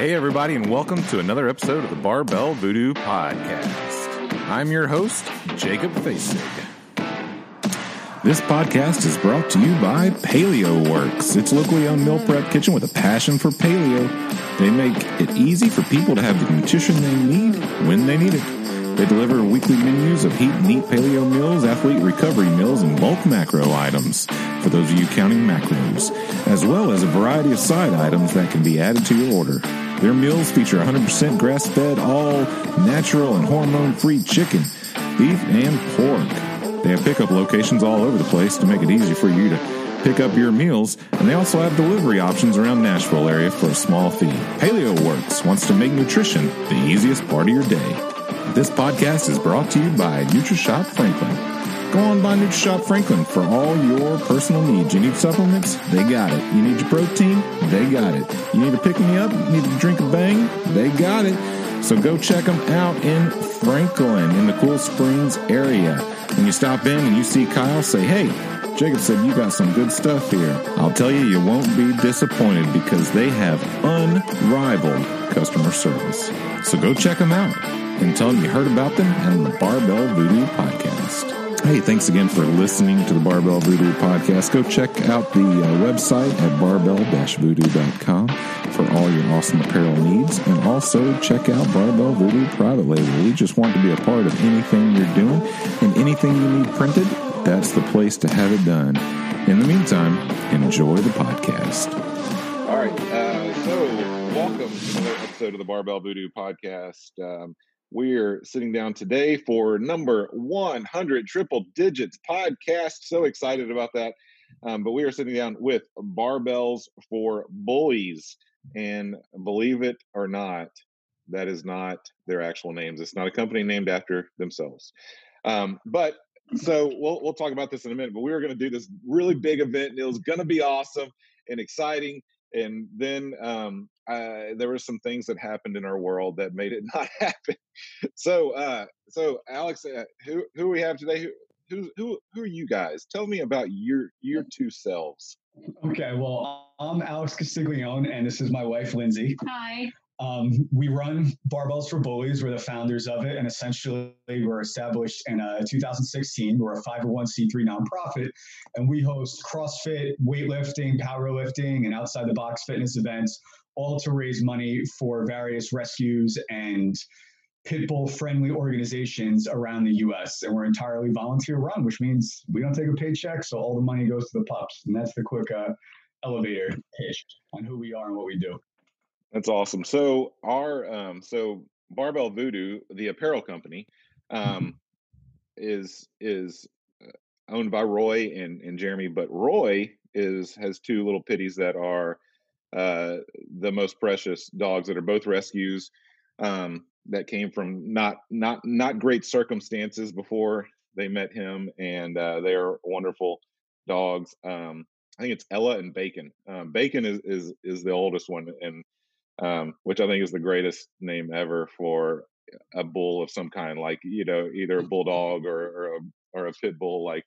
Hey, everybody, and welcome to another episode of the Barbell Voodoo Podcast. I'm your host, Jacob Fasig. This podcast is brought to you by Paleo Works. It's locally owned meal prep kitchen with a passion for paleo. They make it easy for people to have the nutrition they need when they need it. They deliver weekly menus of heat and eat paleo meals, athlete recovery meals, and bulk macro items for those of you counting macros, as well as a variety of side items that can be added to your order. Their meals feature 100% grass fed, all natural and hormone free chicken, beef, and pork. They have pickup locations all over the place to make it easy for you to pick up your meals, and they also have delivery options around Nashville area for a small fee. Paleo Works wants to make nutrition the easiest part of your day. This podcast is brought to you by NutriShop Franklin. Go on by NutriShop Franklin for all your personal needs. You need supplements? They got it. You need your protein? They got it. You need to pick me up? You need to drink a bang? They got it. So go check them out in Franklin in the Cool Springs area. When you stop in and you see Kyle, say, hey, Jacob said you got some good stuff here. I'll tell you, you won't be disappointed because they have unrivaled customer service. So go check them out and tell them you heard about them and the Barbell Voodoo podcast. Hey, thanks again for listening to the Barbell Voodoo podcast. Go check out the uh, website at barbell-voodoo.com for all your awesome apparel needs. And also check out Barbell Voodoo Private Label. We just want to be a part of anything you're doing and anything you need printed. That's the place to have it done. In the meantime, enjoy the podcast. All right. Uh, so, welcome to another episode of the Barbell Voodoo podcast. Um, we're sitting down today for number 100 triple digits podcast. So excited about that. Um, but we are sitting down with Barbells for Bullies. And believe it or not, that is not their actual names. It's not a company named after themselves. Um, but so we'll we'll talk about this in a minute. But we were going to do this really big event, and it was going to be awesome and exciting. And then um, uh, there were some things that happened in our world that made it not happen. So, uh, so Alex, uh, who who we have today? Who, who who who are you guys? Tell me about your your two selves. Okay, well, I'm Alex Castiglione, and this is my wife, Lindsay. Hi. Um, we run Barbells for Bullies. We're the founders of it, and essentially, we're established in uh, 2016. We're a 501c3 nonprofit, and we host CrossFit, weightlifting, powerlifting, and outside the box fitness events all to raise money for various rescues and pit bull friendly organizations around the US. And we're entirely volunteer run, which means we don't take a paycheck. So all the money goes to the pups. And that's the quick uh, elevator pitch on who we are and what we do. That's awesome. So our um, so Barbell Voodoo, the apparel company, um, is is uh, owned by Roy and, and Jeremy, but Roy is has two little pitties that are uh, the most precious dogs that are both rescues um, that came from not not not great circumstances before they met him, and uh, they are wonderful dogs. Um, I think it's Ella and Bacon. Um, Bacon is is is the oldest one, and um, which I think is the greatest name ever for a bull of some kind, like you know, either a bulldog or or a, or a pit bull. Like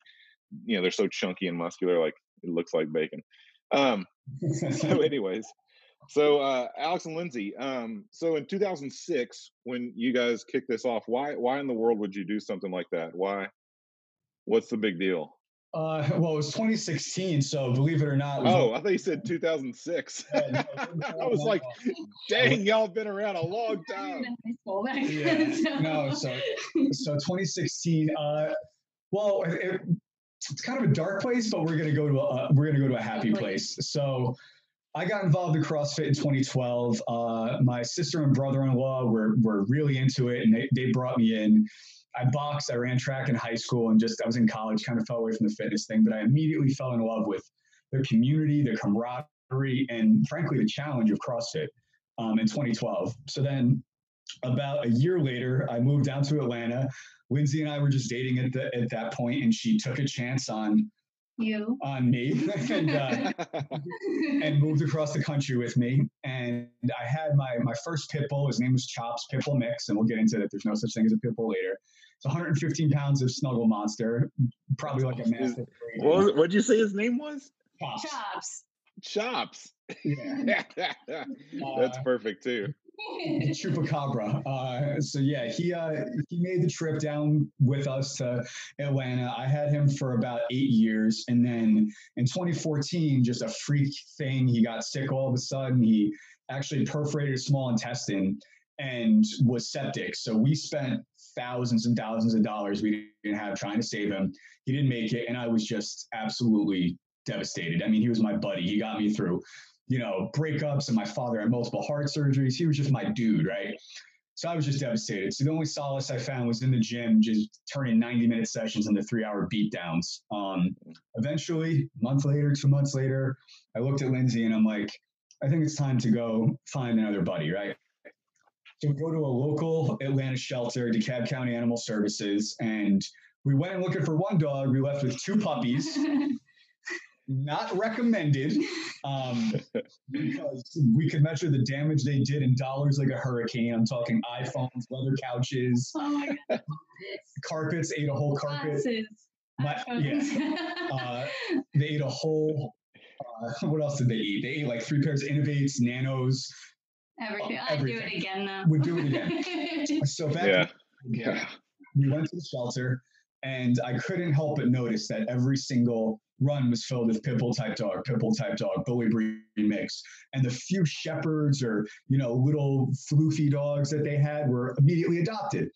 you know, they're so chunky and muscular, like it looks like bacon. Um, so, anyways, so uh, Alex and Lindsay, um, so in 2006, when you guys kicked this off, why why in the world would you do something like that? Why? What's the big deal? Uh, well, it was 2016, so believe it or not. oh, I thought you said 2006. I was like, dang, y'all been around a long time. yeah, no, so so 2016. Uh, well, it, it's kind of a dark place, but we're gonna go to a we're gonna go to a happy place. So I got involved in CrossFit in 2012. Uh, my sister and brother-in-law were were really into it, and they they brought me in. I boxed, I ran track in high school, and just I was in college, kind of fell away from the fitness thing. But I immediately fell in love with the community, the camaraderie, and frankly the challenge of CrossFit um, in 2012. So then, about a year later, I moved down to Atlanta. Lindsay and I were just dating at the, at that point, and she took a chance on you on me and, uh, and moved across the country with me. And I had my my first pit bull. His name was Chops Pit Bull Mix, and we'll get into that. There's no such thing as a pit bull later. It's 115 pounds of snuggle monster, probably like a massive. What did you say his name was? Chops. Chops. chops. Yeah. That's uh, perfect too. Chupacabra. Uh, so yeah, he uh, he made the trip down with us to Atlanta. I had him for about eight years, and then in 2014, just a freak thing. He got sick all of a sudden. He actually perforated small intestine and was septic. So we spent thousands and thousands of dollars we didn't have trying to save him. He didn't make it, and I was just absolutely devastated. I mean, he was my buddy. He got me through you know, breakups and my father had multiple heart surgeries. He was just my dude, right? So I was just devastated. So the only solace I found was in the gym, just turning 90 minute sessions into three hour beatdowns. Um, eventually, a month later, two months later, I looked at Lindsay and I'm like, I think it's time to go find another buddy, right? So we go to a local Atlanta shelter, DeKalb County Animal Services, and we went and looking for one dog. We left with two puppies. not recommended um, because we could measure the damage they did in dollars like a hurricane. I'm talking iPhones, leather couches, oh carpets, ate a whole carpet. My, yeah. Uh, they ate a whole, uh, what else did they eat? They ate like three pairs of Inov-8s, Nanos. Everything. I'd do it again though. We'd do it again. so back yeah. yeah. we went to the shelter and I couldn't help but notice that every single run was filled with pitbull type dog, pitbull type dog, bully breed mix. And the few shepherds or, you know, little floofy dogs that they had were immediately adopted.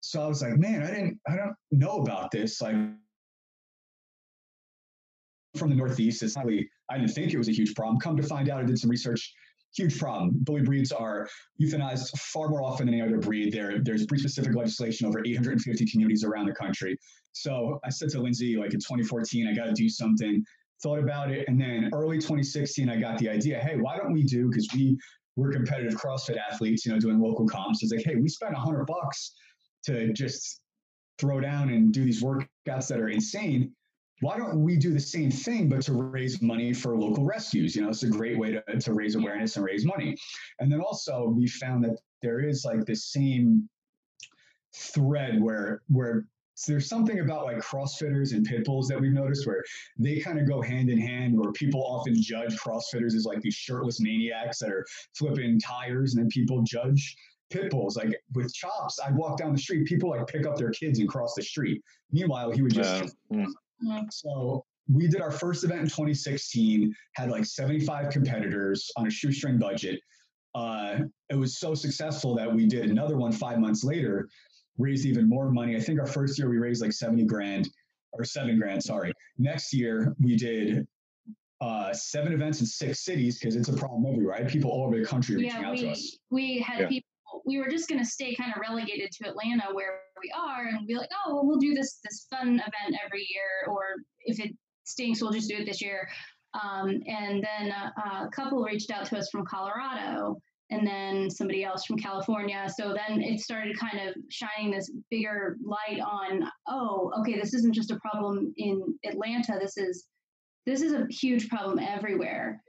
So I was like, man, I didn't, I don't know about this. Like from the Northeast, it's not really, I didn't think it was a huge problem. Come to find out, I did some research huge problem. Bully breeds are euthanized far more often than any other breed. There, there's breed-specific legislation over 850 communities around the country. So I said to Lindsay, like in 2014, I got to do something. Thought about it, and then early 2016, I got the idea. Hey, why don't we do? Because we we're competitive CrossFit athletes, you know, doing local comps. It's like, hey, we spent a hundred bucks to just throw down and do these workouts that are insane why don't we do the same thing but to raise money for local rescues? You know it's a great way to, to raise awareness and raise money. And then also we found that there is like this same thread where where so there's something about like crossfitters and pit bulls that we've noticed where they kind of go hand in hand where people often judge crossfitters as like these shirtless maniacs that are flipping tires and then people judge pit bulls. Like with chops i'd walk down the street people like pick up their kids and cross the street. Meanwhile he would just uh, so we did our first event in 2016, had like 75 competitors on a shoestring budget. Uh, it was so successful that we did another one five months later, raised even more money. I think our first year we raised like 70 grand or seven grand, sorry. Next year we did uh, seven events in six cities because it's a problem everywhere. I had people all over the country reaching yeah, out we, to us. We had yeah. people we were just going to stay kind of relegated to Atlanta where we are and be like, oh, well, we'll do this this fun event every year, or if it stinks, we'll just do it this year. Um, and then uh, a couple reached out to us from Colorado, and then somebody else from California. So then it started kind of shining this bigger light on, oh, okay, this isn't just a problem in Atlanta. This is this is a huge problem everywhere,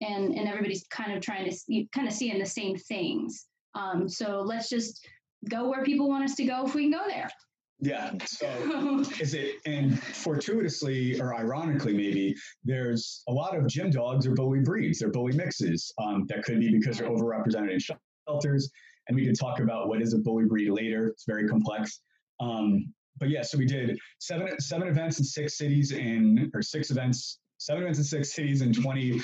and and everybody's kind of trying to kind of seeing the same things. Um, so let's just go where people want us to go if we can go there. Yeah. So is it, and fortuitously or ironically, maybe there's a lot of gym dogs or bully breeds, they're bully mixes. Um, that could be because they're overrepresented in shelters. And we can talk about what is a bully breed later. It's very complex. Um, but yeah, so we did seven seven events in six cities in or six events, seven events in six cities in 20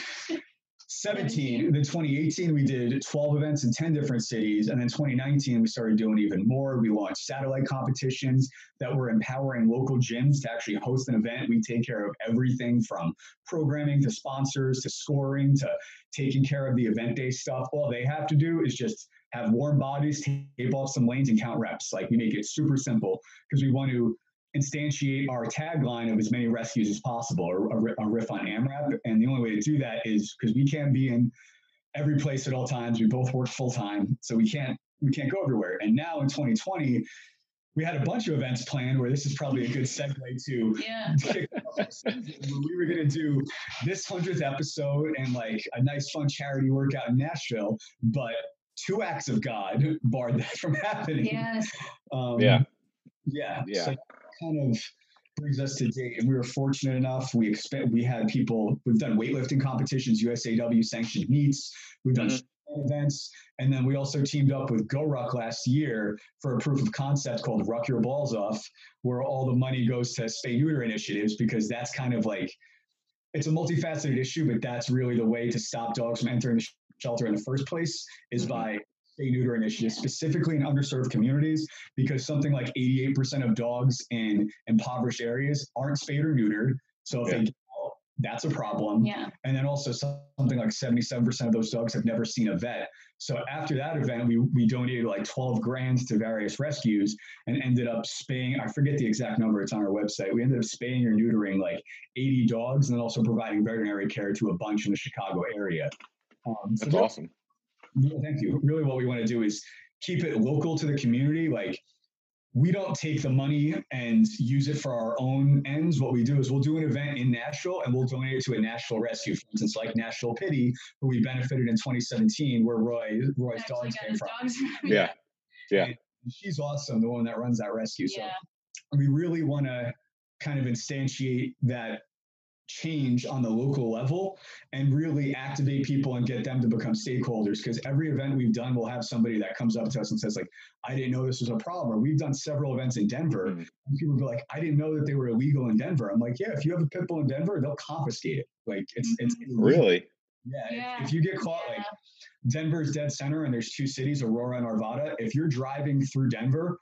17. Then 2018, we did 12 events in 10 different cities. And then 2019, we started doing even more. We launched satellite competitions that were empowering local gyms to actually host an event. We take care of everything from programming to sponsors to scoring to taking care of the event day stuff. All they have to do is just have warm bodies, tape off some lanes, and count reps. Like we make it super simple because we want to instantiate our tagline of as many rescues as possible, or a, a riff on AMRAP. And the only way to do that is because we can't be in every place at all times. We both work full time, so we can't we can't go everywhere. And now in 2020, we had a bunch of events planned where this is probably a good segue to yeah. we were going to do this 100th episode and like a nice fun charity workout in Nashville, but two acts of God barred that from happening. Yes. Um, yeah. Yeah. Yeah. So kind of brings us to date. And we were fortunate enough. We expect we had people. We've done weightlifting competitions, USAW sanctioned meets. We've done mm-hmm. events, and then we also teamed up with GoRuck last year for a proof of concept called "Ruck Your Balls Off," where all the money goes to spay neuter initiatives because that's kind of like it's a multifaceted issue, but that's really the way to stop dogs from entering the shelter in the first place is mm-hmm. by spay neuter initiative, specifically in underserved communities, because something like 88% of dogs in impoverished areas aren't spayed or neutered. So if yeah. they that's a problem. Yeah. And then also something like 77% of those dogs have never seen a vet. So after that event, we, we donated like 12 grand to various rescues and ended up spaying, I forget the exact number, it's on our website. We ended up spaying or neutering like 80 dogs and then also providing veterinary care to a bunch in the Chicago area. Um, so That's awesome. Thank you. Really, what we want to do is keep it local to the community. Like, we don't take the money and use it for our own ends. What we do is we'll do an event in Nashville and we'll donate it to a Nashville rescue. For instance, like Nashville Pity, who we benefited in 2017, where Roy Roy's dogs came from. Dogs. yeah, yeah. And she's awesome, the one that runs that rescue. Yeah. So we really want to kind of instantiate that change on the local level and really activate people and get them to become stakeholders because every event we've done will have somebody that comes up to us and says like i didn't know this was a problem or we've done several events in denver mm-hmm. and people be like i didn't know that they were illegal in denver i'm like yeah if you have a pit bull in denver they'll confiscate it like it's mm-hmm. it's really yeah, yeah. If, if, you get caught yeah. like denver's dead center and there's two cities aurora and arvada if you're driving through denver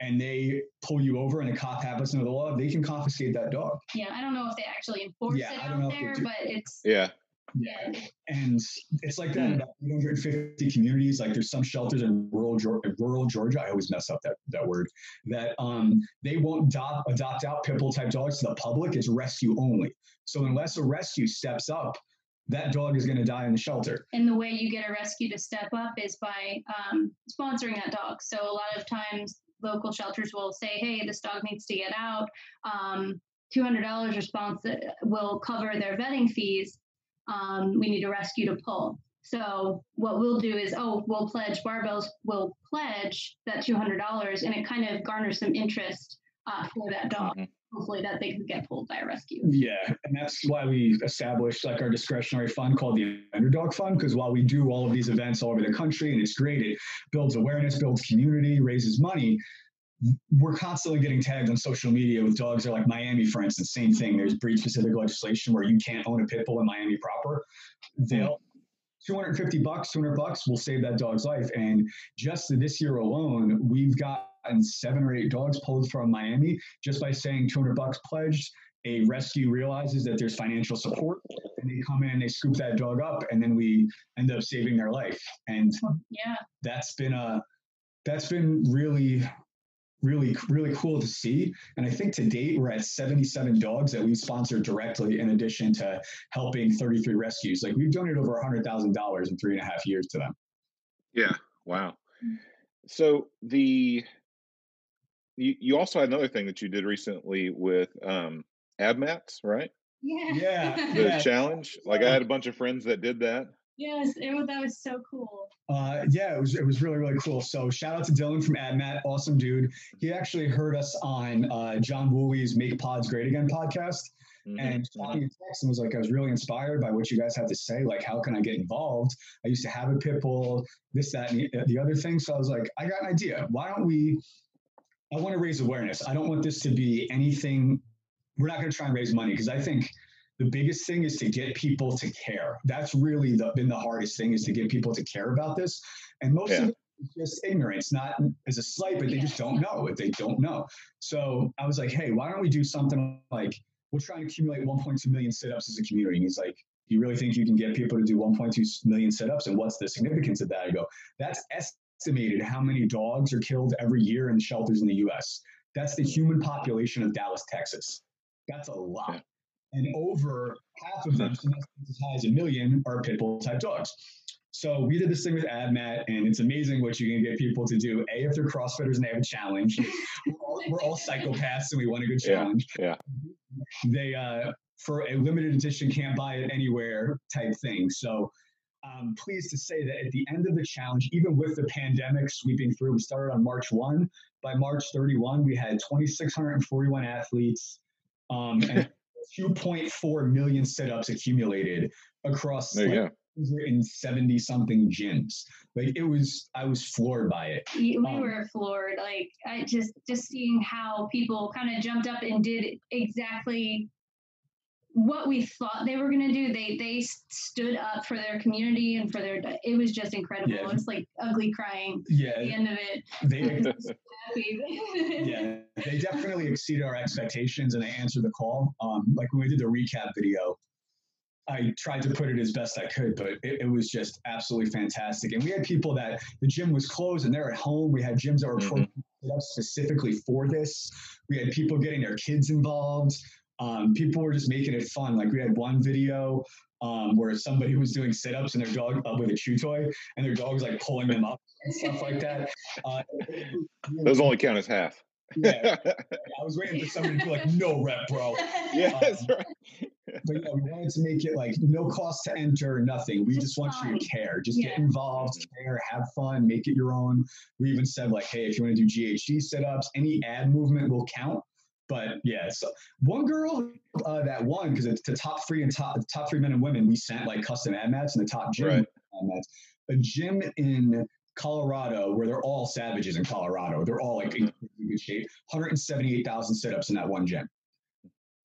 and they pull you over and a cop happens to know the law, they can confiscate that dog. Yeah, I don't know if they actually enforce yeah, it out there, but it's yeah. Yeah. And it's like that in about 150 communities. Like there's some shelters in rural Georgia, rural Georgia. I always mess up that, that word. That um, they won't adopt, adopt out pit bull type dogs to the public. It's rescue only. So unless a rescue steps up, that dog is going to die in the shelter. And the way you get a rescue to step up is by um, sponsoring that dog. So a lot of times local shelters will say, hey, this dog needs to get out. Um, $200 response will cover their vetting fees. Um, we need a rescue to pull. So what we'll do is, oh, we'll pledge, barbells we'll pledge that $200 and it kind of garners some interest uh, for that dog. Mm-hmm hopefully that they can get pulled by a rescue. Yeah, and that's why we established like our discretionary fund called the Underdog Fund because while we do all of these events all over the country and it's great, it builds awareness, builds community, raises money. We're constantly getting tagged on social media with dogs are like Miami, for instance. Same thing. There's breed specific legislation where you can't own a pit bull in Miami proper. They'll 250 bucks, 200 bucks will save that dog's life. And just this year alone, we've got gotten seven or eight dogs pulled from Miami just by saying 200 bucks pledged. A rescue realizes that there's financial support, and they come in, they scoop that dog up, and then we end up saving their life. And yeah, that's been a that's been really really really cool to see and i think to date we're at 77 dogs that we've sponsored directly in addition to helping 33 rescues like we've donated over $100000 in three and a half years to them yeah wow mm. so the you, you also had another thing that you did recently with um, AbMats, right? Yeah. Yeah. The yeah. challenge. Like I had a bunch of friends that did that. Yes, it was, that was so cool. Uh, yeah, it was it was really really cool. So shout out to Dylan from AbMat, awesome dude. He actually heard us on uh, John Woolley's Make Pods Great Again podcast, mm-hmm. and shot text and was like, I was really inspired by what you guys have to say. Like, how can I get involved? I used to have a pit bull, this, that, and the, the other thing. So I was like, I got an idea. Why don't we I want to raise awareness. I don't want this to be anything. We're not going to try and raise money because I think the biggest thing is to get people to care. That's really the, been the hardest thing is to get people to care about this. And most yeah. of it is just ignorance, not as a slight, but they just don't know what they don't know. So I was like, hey, why don't we do something like we'll try and accumulate 1.2 million sit-ups as a community. And he's like, you really think you can get people to do 1.2 million sit-ups? And what's the significance of that? I go, that's estimated how many dogs are killed every year in shelters in the US. That's the human population of Dallas, Texas. That's a lot. And over half of them, as high as a million, are pit bull type dogs. So we did this thing with AbMat, and it's amazing what you can get people to do. A, if they're CrossFitters and they have a challenge, we're, all, we're all psychopaths and we want a good challenge. Yeah. yeah. They, uh, for a limited edition, can't buy it anywhere type thing. So I'm pleased to say that at the end of the challenge, even with the pandemic sweeping through, we started on March 1. By March 31, we had 2,641 athletes. Um, and 2.4 million sit-ups accumulated across There you like, go. 170 something gyms. Like it was, I was floored by it. we we Um, were floored. Like I just just seeing how people kind of jumped up and did exactly what we thought they were going to do. They they stood up for their community and for their. It was just incredible. Yeah. It was like ugly crying at Yeah, the end of it. they yeah, they definitely exceeded our expectations and they answered the call. Um, like when we did the recap video, I tried to put it as best I could, but it, it was just absolutely fantastic. And we had people that the gym was closed and they're at home. We had gyms that were Mhm. programmed up specifically for this. We had people getting their kids involved. Um, people were just making it fun. Like we had one video um, where somebody was doing sit-ups and their dog uh, with a chew toy, and their dog was like pulling them up and stuff like that. Uh, it was really Those only count as half. yeah, I was waiting for somebody to be like, no rep, bro. yeah, that's right. But yeah, we wanted to make it like no cost to enter, nothing. We Just just want you to care. Just get involved, care, have fun, make it your own. We even said like, hey, if you want to do GHD sit-ups, any ab movement will count. But yeah, so one girl uh, that won because it's the top three and top top three men and women. We sent like custom ab mats and the top gym Right. ab mats. A gym in Colorado where they're all savages in Colorado. They're all like in good shape. 178,000 sit-ups in that one gym.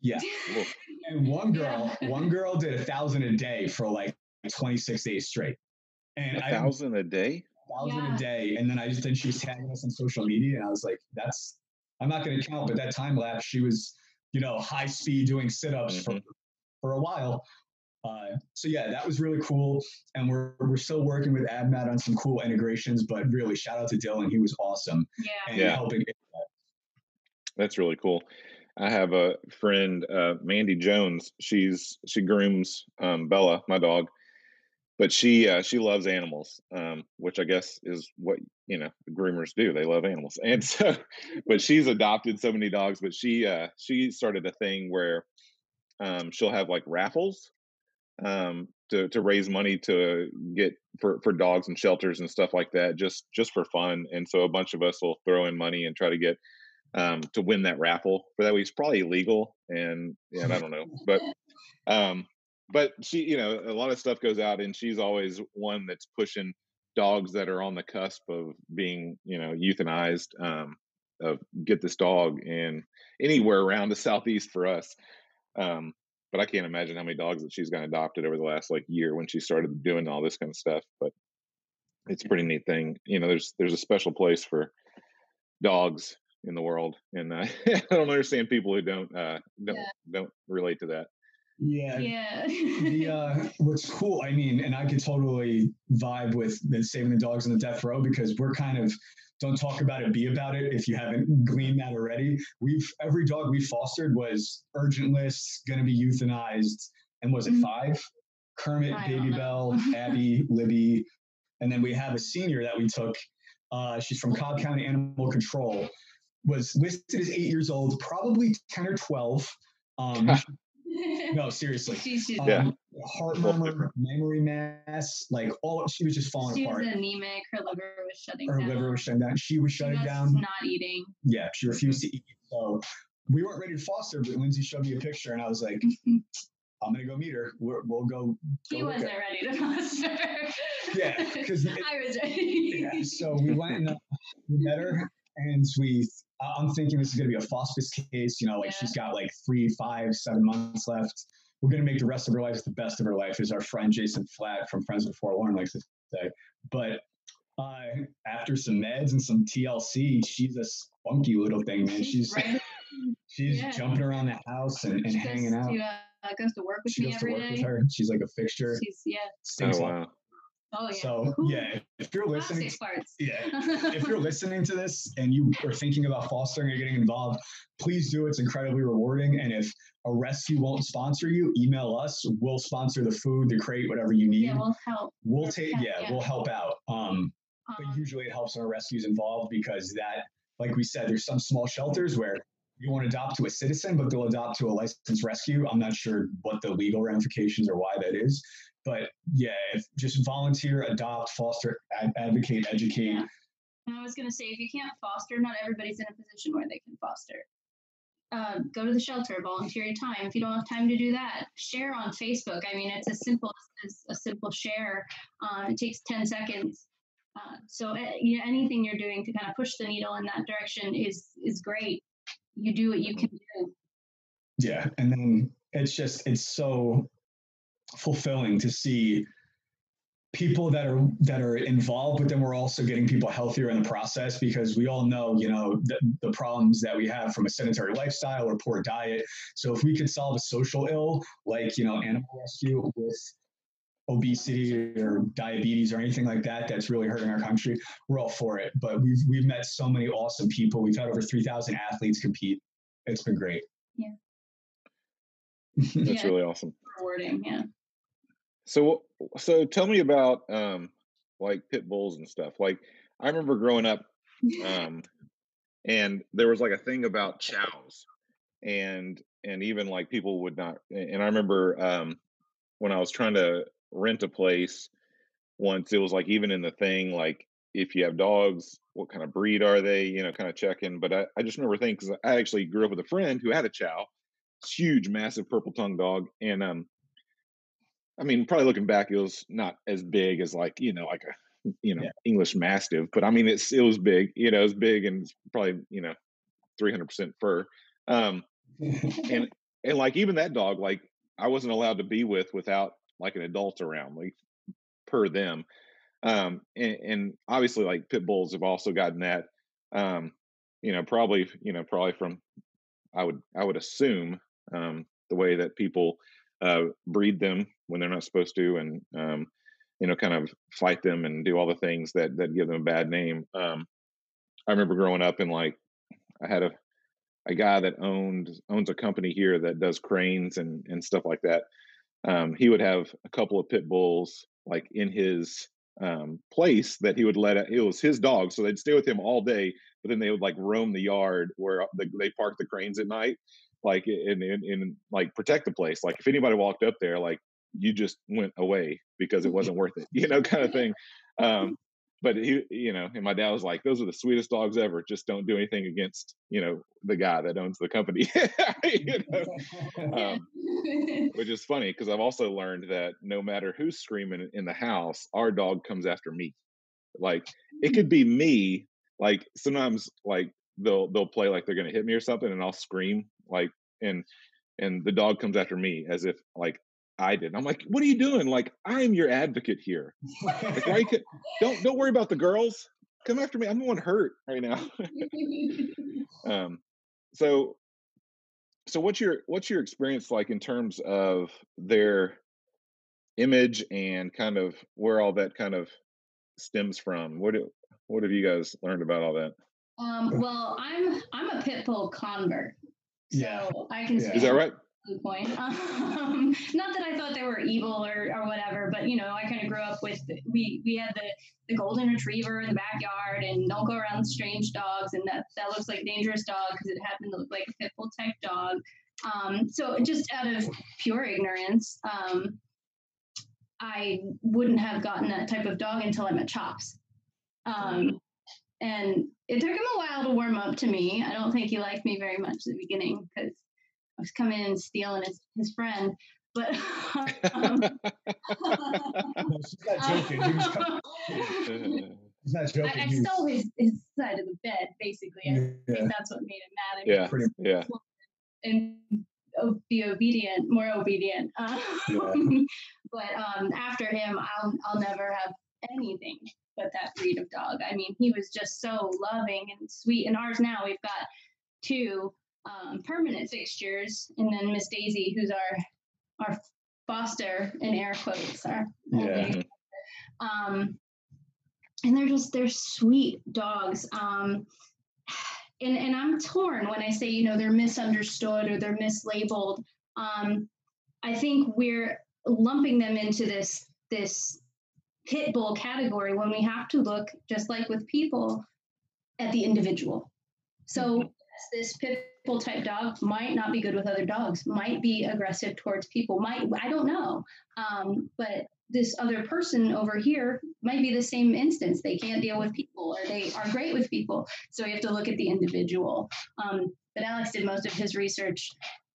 Yeah. Whoa. And one girl, one girl did a thousand a day for like 26 days straight. And A I thousand a day? A thousand Yeah. a day. And then I just then she was tagging us on social media, and I was like, that's I'm not going to count, but that time lapse, she was, you know, high speed doing sit ups for Mhm. for a while. Uh, so yeah, that was really cool, and we're we're still working with AbMat on some cool integrations. But really, shout out to Dylan, he was awesome yeah. and Yeah. helping. That's really cool. I have a friend, uh, Mandy Jones. She's she grooms um, Bella, my dog, but she uh, she loves animals, um, which I guess is what you know groomers do. They love animals, and so, but she's adopted so many dogs. But she uh, she started a thing where um, she'll have like raffles um, to to raise money to get for for dogs and shelters and stuff like that, just just for fun. And so a bunch of us will throw in money and try to get um, to win that raffle for that week. It's probably illegal, and and I don't know, but um, but she, you know, a lot of stuff goes out, and she's always one that's pushing dogs that are on the cusp of being, you know, euthanized. Um, of get this dog and anywhere around the southeast for us. Um, but I can't imagine how many dogs that she's got adopted over the last like year when she started doing all this kind of stuff. But it's a pretty neat thing. You know, there's there's a special place for dogs in the world, and uh, I don't understand people who don't uh, don't Yeah. don't relate to that. Yeah, Yeah. the uh, what's cool, I mean, and I could totally vibe with the saving the dogs on the death row because we're kind of don't talk about it, be about it. If you haven't gleaned that already, we've every dog we fostered was urgent lists, going to be euthanized, and was it Mhm. five? Kermit, I Baby. Bell, Abby, Libby, and then we have a senior that we took. Uh, she's from Cobb County Animal Control. Was listed as eight years old, probably ten or twelve. Um, no, seriously She's just, Yeah. um, heart murmur, mammary mass, like all she was just falling she apart. was anemic. Her liver was shutting Her down. Her liver was shutting down. She was She shutting was down. not eating. Yeah, she refused to eat. So we weren't ready to foster, but Lindsay showed me a picture, and I was like, "I'm gonna go meet her. We're, we'll go." he go wasn't ready to foster. Yeah, 'cause it- I was ready. Yeah, so we went and uh, we met her, and we. I- I'm thinking this is gonna be a hospice case. You know, like Yeah. she's got like three, five, seven months left. We're gonna make the rest of her life the best of her life, as our friend Jason Flatt from Friends with Forlorn likes to say. But uh, after some meds and some TLC, she's a spunky little thing, man. She's right. she's yeah. jumping around the house and, and hanging goes out. To, uh, goes to work with She me goes to work day. with her. She's like a fixture. She's yeah. Stinks oh all- wow! Oh yeah. So yeah, if you're listening, yeah, if you're listening to this and you are thinking about fostering or getting involved, please do. It's incredibly rewarding. And if a rescue won't sponsor you, email us. We'll sponsor the food, the crate, whatever you need. yeah, we'll help. we'll take, yeah, yeah, we'll help out. Um, but Um, usually it helps when a rescue's involved because that, like we said, there's some small shelters where you won't adopt to a citizen, but they'll adopt to a licensed rescue. I'm not sure what the legal ramifications or why that is. But yeah, if just volunteer, adopt, foster, ad- advocate, educate. Yeah. And I was gonna say, if you can't foster, not everybody's in a position where they can foster. uh, go to the shelter, volunteer your time. If you don't have time to do that, share on Facebook. I mean, it's as simple as a simple share. Uh, it takes 10 seconds. Uh, so you know, anything you're doing to kind of push the needle in that direction is is great. You do what you can do. Yeah, and then it's just it's so fulfilling to see people that are that are involved but then we're also getting people healthier in the process because we all know you know the, the problems that we have from a sedentary lifestyle or poor diet. So if we could solve a social ill like you know animal rescue with obesity or diabetes or anything like that that's really hurting our country we're all for it. But we've we've met so many awesome people. We've had over 3000 athletes compete. It's been great. Yeah. That's yeah. really awesome. Rewarding yeah so so tell me about um like pit bulls and stuff. Like I remember growing up um and there was like a thing about chows and and even like people would not and I remember um when I was trying to rent a place once it was like even in the thing like if you have dogs what kind of breed are they you know kind of checking but I, I just remember thinking because i actually grew up with a friend who had a chow huge massive purple tongue dog and um I mean, probably looking back, it was not as big as like you know, like a you know yeah. English Mastiff, but I mean, it's it was big. You know, it was big and probably you know, three hundred percent fur. Um, and and like even that dog, like I wasn't allowed to be with without like an adult around, like per them. Um, and, and obviously, like pit bulls have also gotten that. Um, you know, probably you know probably from I would I would assume um, the way that people uh, breed them when they're not supposed to, and um, you know, kind of fight them and do all the things that that give them a bad name. Um, I remember growing up and like I had a a guy that owned owns a company here that does cranes and and stuff like that. Um, he would have a couple of pit bulls like in his um, place that he would let it, was his dog, so they'd stay with him all day. But then they would like roam the yard where the, they park the cranes at night, like in, in, in like protect the place. Like if anybody walked up there, like you just went away because it wasn't worth it, you know, kind of thing. Um, but he, you know, and my dad was like, "Those are the sweetest dogs ever. Just don't do anything against, you know, the guy that owns the company." you know? um, which is funny because I've also learned that no matter who's screaming in the house, our dog comes after me. Like it could be me. Like sometimes, like they'll they'll play like they're gonna hit me or something, and I'll scream like and and the dog comes after me as if like I did. I'm like, what are you doing? Like, I'm your advocate here. Like, why you don't don't worry about the girls. Come after me. I'm the one hurt right now. um, so so what's your what's your experience like in terms of their image and kind of where all that kind of stems from? What do, what have you guys learned about all that? Um, well, I'm I'm a pit bull convert. So yeah. I can yeah. Is that right? point. Um, not that I thought they were evil or, or whatever, but you know, I kind of grew up with we we had the the golden retriever in the backyard, and don't go around strange dogs, and that that looks like dangerous dog because it happened to look like a pit bull type dog. Um, so just out of pure ignorance, um, I wouldn't have gotten that type of dog until I met Chops. Um, and it took him a while to warm up to me. I don't think he liked me very much at the beginning because I was coming in and stealing his, his friend. But um, no, she's not joking. Coming. He's not joking. I, I stole his, his side of the bed, basically. I yeah. think that's what made him mad. At yeah. Yeah. And be obedient, more obedient. Um, yeah. but um, after him, I'll I'll never have anything but that breed of dog. I mean, he was just so loving and sweet. And ours now, we've got two um, permanent fixtures, and then Miss Daisy, who's our our foster in air quotes, our yeah. Um, and they're just they're sweet dogs. Um, and and I'm torn when I say you know they're misunderstood or they're mislabeled. Um, I think we're lumping them into this this pit bull category when we have to look just like with people at the individual. So mm-hmm. this pit bull type dog might not be good with other dogs, might be aggressive towards people, might I don't know. Um, but this other person over here might be the same instance. They can't deal with people or they are great with people. So we have to look at the individual. Um, but Alex did most of his research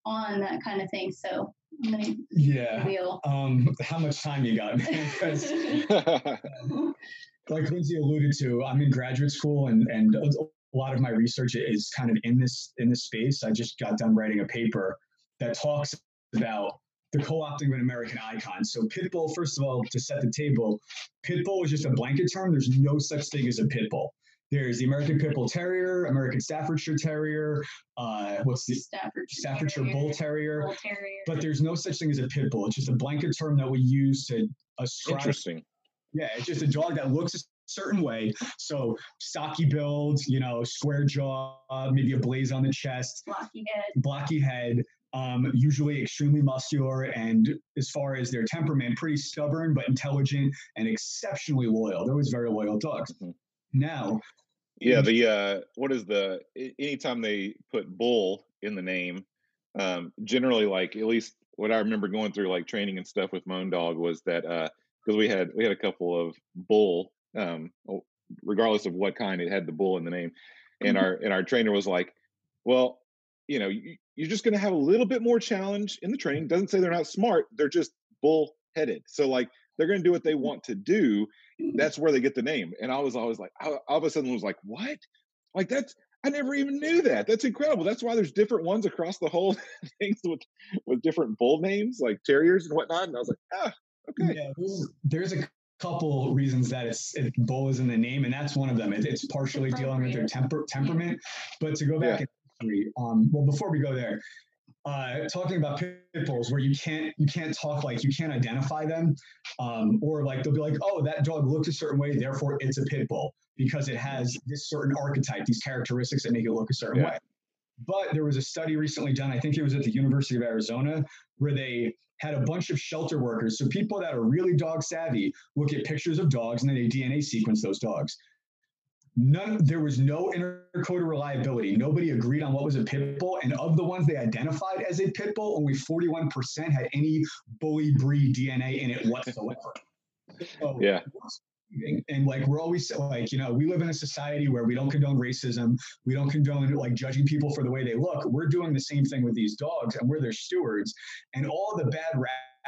on that kind of thing. So Yeah. reveal. Um, how much time you got? Because like Lindsay alluded to, I'm in graduate school and and a lot of my research is kind of in this in this space. I just got done writing a paper that talks about the co-opting of an American icon. So pitbull, first of all, to set the table, pitbull is just a blanket term. There's no such thing as a pitbull. There's the American Pit Bull Terrier, American Staffordshire Terrier, uh, what's the Staffordshire, Staffordshire Bull Terrier, Bull Terrier. but there's no such thing as a pit bull. It's just a blanket term that we use to ascribe Interesting. yeah, it's just a dog that looks a certain way. So stocky build, you know, square jaw, maybe a blaze on the chest, blocky head. blocky head, um, usually extremely muscular, and as far as their temperament, pretty stubborn but intelligent and exceptionally loyal. They're always very loyal dogs. Mhm. Now, Yeah, the uh, what is the anytime they put bull in the name, um, generally like at least what I remember going through like training and stuff with my own dog was that uh because we had we had a couple of bull, um, regardless of what kind, it had the bull in the name, and Mhm. our and our trainer was like, well, you know, you, you're just going to have a little bit more challenge in the training. Doesn't say they're not smart; they're just bull headed. So like they're going to do what they want to do, that's where they get the name. And I was always like, I, all of a sudden was like, what? Like that's I never even knew that. That's incredible. That's why there's different ones across the whole things with with different bull names like terriers and whatnot. And I was like, ah, okay. yeah, there's, there's a couple reasons that it's it, bull is in the name, and that's one of them. It, it's partially dealing with their temper temperament. But to go back Yeah. in history, um, well, before we go there, uh, talking about pit bulls, where you can't you can't talk like you can't identify them, um, or like they'll be like, oh, that dog looks a certain way, therefore it's a pit bull because it has this certain archetype, these characteristics that make it look a certain Yeah. way. But there was a study recently done, I think it was at the University of Arizona, where they had a bunch of shelter workers. So people that are really dog savvy look at pictures of dogs and then they DNA sequence those dogs. None, there was no intercoder reliability. Nobody agreed on what was a pit bull, and of the ones they identified as a pit bull, only 41% had any bully breed DNA in it whatsoever. So, Yeah. and, like we're always like you know we live in a society where we don't condone racism we don't condone like judging people for the way they look we're doing the same thing with these dogs and we're their stewards and all the bad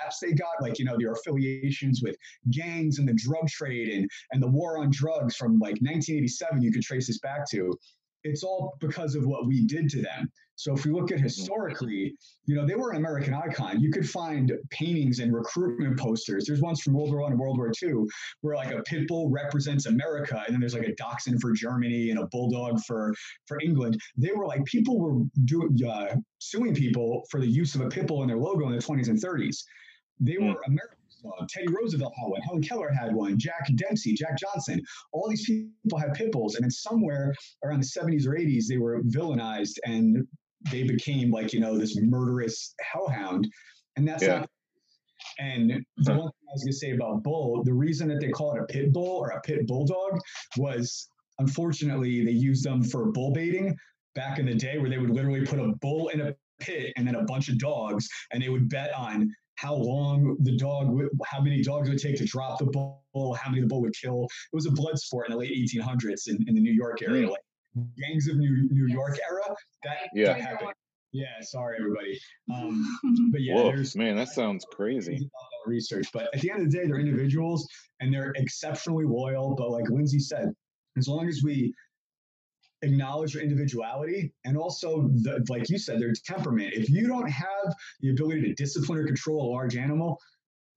raps they got like you know their affiliations with gangs and the drug trade and and the war on drugs from like 1987 you could trace this back to it's all because of what we did to them so if we look at historically you know they were an american icon you could find paintings and recruitment posters there's ones from world war one and world war two where like a pit bull represents America, and then there's like a dachshund for Germany and a bulldog for for England. They were like people were doing uh, suing people for the use of a pit bull in their logo in the 20s and 30s. They Hmm. were. Uh, Teddy Roosevelt had one. Helen Keller had one. Jack Dempsey, Jack Johnson. All these people had pit bulls, and then somewhere around the 70s or 80s, they were villainized and they became like you know this murderous hellhound, and that's Yeah. not and the one thing I was going to say about bull, the reason that they call it a pit bull or a pit bulldog was unfortunately they used them for bull baiting back in the day where they would literally put a bull in a pit and then a bunch of dogs and they would bet on how long the dog would, how many dogs it would take to drop the bull, how many the bull would kill. It was a blood sport in the late 1800s in, in the New York area, Mm. like gangs of New New Yes. York era. That, Yeah. that happened. Yeah, sorry everybody. Um, but yeah, Whoa, there's man, that sounds crazy. research. But at the end of the day, they're individuals and they're exceptionally loyal. But like Lindsay said, as long as we acknowledge their individuality and also, the, like you said, their temperament. If you don't have the ability to discipline or control a large animal,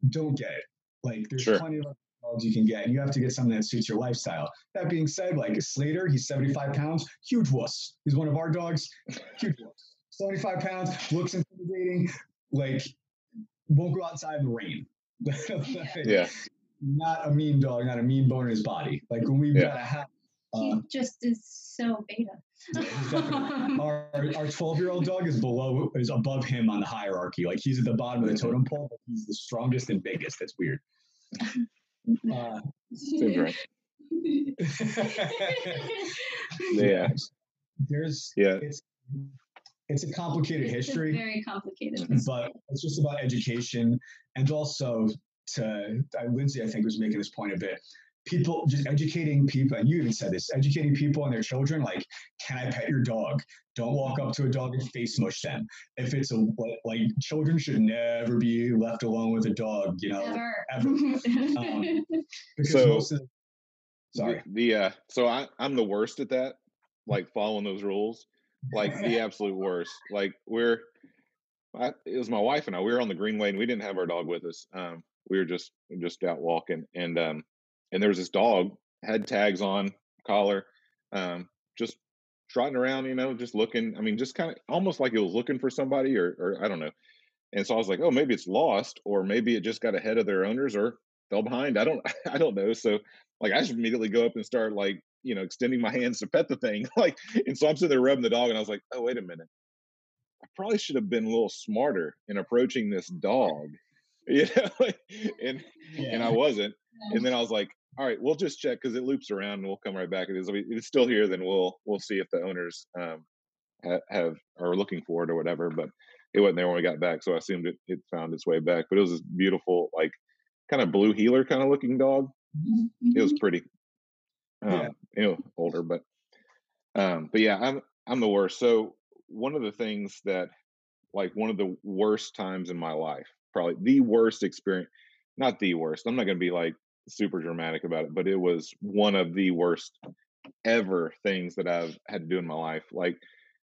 don't get it. Like there's Sure. plenty of dogs you can get, and you have to get something that suits your lifestyle. That being said, like Slater, he's 75 pounds, huge wuss. He's one of our dogs, huge wuss. 75 pounds, looks intimidating, like won't go outside in the rain. Yeah. Not a mean dog, not a mean bone in his body. Like when we've Yeah. got a house. He Uh, just is so beta. yeah, our our 12 year old dog is below is above him on the hierarchy. Like he's at the bottom of the totem pole, but he's the strongest and biggest. That's weird. Uh, Seems. Yeah. There's Yeah. it's it's a complicated It's history. very complicated. but it's just about education and also to uh, Lindsay, I think was making this point a bit. People just educating people and you even said this educating people and their children like can i pet your dog don't walk up to a dog and face mush them if it's a like children should never be left alone with a dog you know ever, ever. um, so of, sorry the, the uh so i i'm the worst at that like following those rules like the absolute worst like we're I, it was my wife and I. We were on the greenway and we didn't have our dog with us. Um, we were just just out walking, and um, and there was this dog had tags on collar, um, just trotting around, you know, just looking. I mean, just kind of almost like it was looking for somebody, or or I don't know. And so I was like, oh, maybe it's lost, or maybe it just got ahead of their owners, or fell behind. I don't I don't know. So like I just immediately go up and start like you know extending my hands to pet the thing, like. And so I'm sitting there rubbing the dog, and I was like, oh, wait a minute. I probably should have been a little smarter in approaching this dog you know and yeah. and i wasn't and then i was like all right we'll just check because it loops around and we'll come right back if it's still here then we'll we'll see if the owners um have, have are looking for it or whatever but it wasn't there when we got back so i assumed it, it found its way back but it was this beautiful like kind of blue heeler kind of looking dog mm-hmm. it was pretty um, yeah. you know older but um but yeah i'm i'm the worst so one of the things that like one of the worst times in my life probably the worst experience not the worst i'm not going to be like super dramatic about it but it was one of the worst ever things that i've had to do in my life like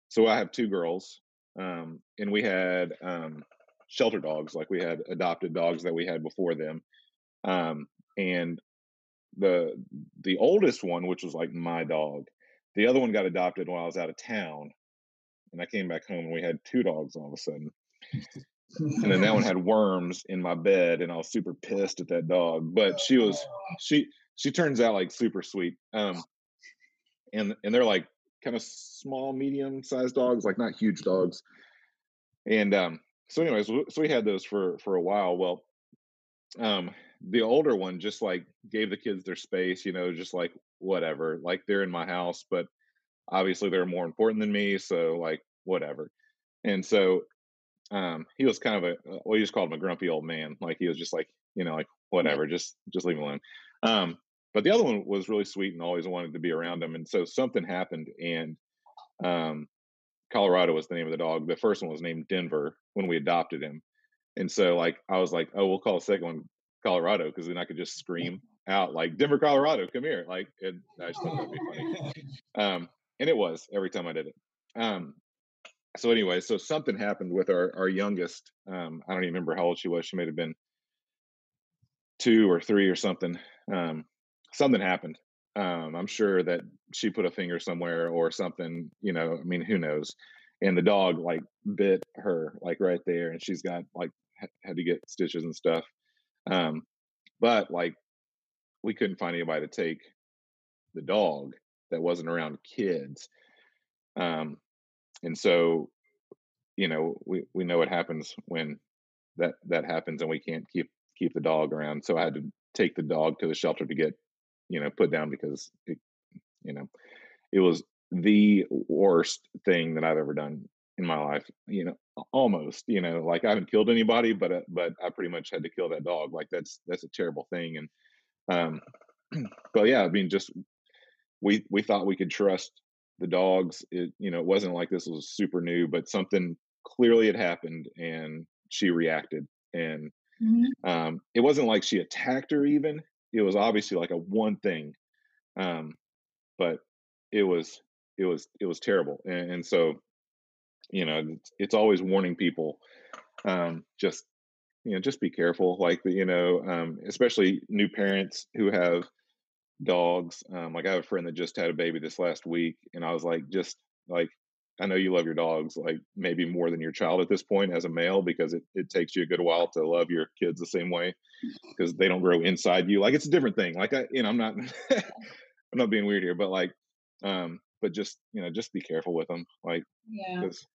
so i have two girls um, and we had um, shelter dogs like we had adopted dogs that we had before them um, and the the oldest one which was like my dog the other one got adopted when i was out of town and i came back home and we had two dogs all of a sudden and then that one had worms in my bed and i was super pissed at that dog but she was she she turns out like super sweet um and and they're like kind of small medium sized dogs like not huge dogs. And um so anyways so we had those for for a while. Well um the older one just like gave the kids their space you know just like whatever like they're in my house but obviously they're more important than me so like whatever. And so um, he was kind of a uh, well, you just called him a grumpy old man. Like he was just like you know like whatever, just just leave him alone. Um, but the other one was really sweet and always wanted to be around him. And so something happened, and um, Colorado was the name of the dog. The first one was named Denver when we adopted him, and so like I was like, oh, we'll call the second one Colorado because then I could just scream out like Denver, Colorado, come here. Like it, I just thought that'd be funny. Um, and it was every time I did it. Um, so anyway, so something happened with our our youngest. Um, I don't even remember how old she was. She may have been two or three or something. Um, something happened. Um, I'm sure that she put a finger somewhere or something. You know, I mean, who knows? And the dog like bit her like right there, and she's got like had to get stitches and stuff. Um, but like we couldn't find anybody to take the dog that wasn't around kids. Um, and so you know we we know what happens when that that happens and we can't keep keep the dog around. So i had to take the dog to the shelter to get you know put down because it you know it was the worst thing that i've ever done in my life you know almost you know like i haven't killed anybody but uh, but i pretty much had to kill that dog. Like that's that's a terrible thing. And um but yeah i mean just we we thought we could trust the dogs it you know it wasn't like this was super new but something clearly had happened and she reacted and mm-hmm. um, it wasn't like she attacked her even it was obviously like a one thing um, but it was it was it was terrible and, and so you know it's, it's, always warning people um, just you know just be careful like you know um, especially new parents who have dogs. Um, like I have a friend that just had a baby this last week, and I was like, just like I know you love your dogs, like maybe more than your child at this point as a male, because it, it takes you a good while to love your kids the same way because they don't grow inside you. Like it's a different thing. Like I, you know, I'm not, I'm not being weird here, but like, um, but just, you know, just be careful with them. Like, yeah. Cause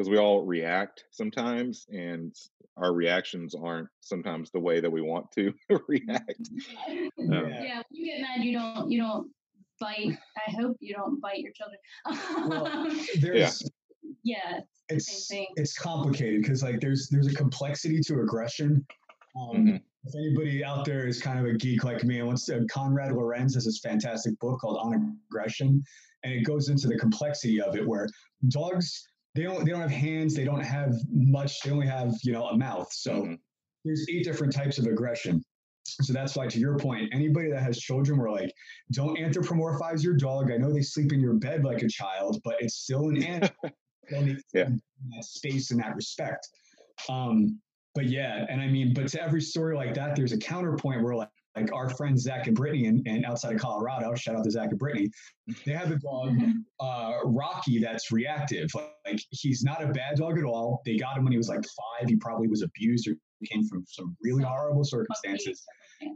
because we all react sometimes and our reactions aren't sometimes the way that we want to react. Um, yeah. You get mad you don't you don't bite. I hope you don't bite your children. Well, there's yeah, yeah it's it's complicated because like there's there's a complexity to aggression. Um, mm-hmm. if anybody out there is kind of a geek like me, and once uh, Konrad Lorenz has this fantastic book called On Aggression, and it goes into the complexity of it, where dogs they don't they don't have hands, they don't have much, they only have you know a mouth. So mm-hmm. there's eight different types of aggression. So that's why, to your point, anybody that has children, we're like, don't anthropomorphize your dog. I know they sleep in your bed like a child, but it's still an animal. yeah. that space in that respect. Um, but yeah, and I mean, but to every story like that, there's a counterpoint where like, like our friends Zach and Brittany and, and outside of Colorado, shout out to Zach and Brittany, they have a dog, uh, Rocky, that's reactive. Like he's not a bad dog at all. They got him when he was like five. He probably was abused or came from some really horrible circumstances.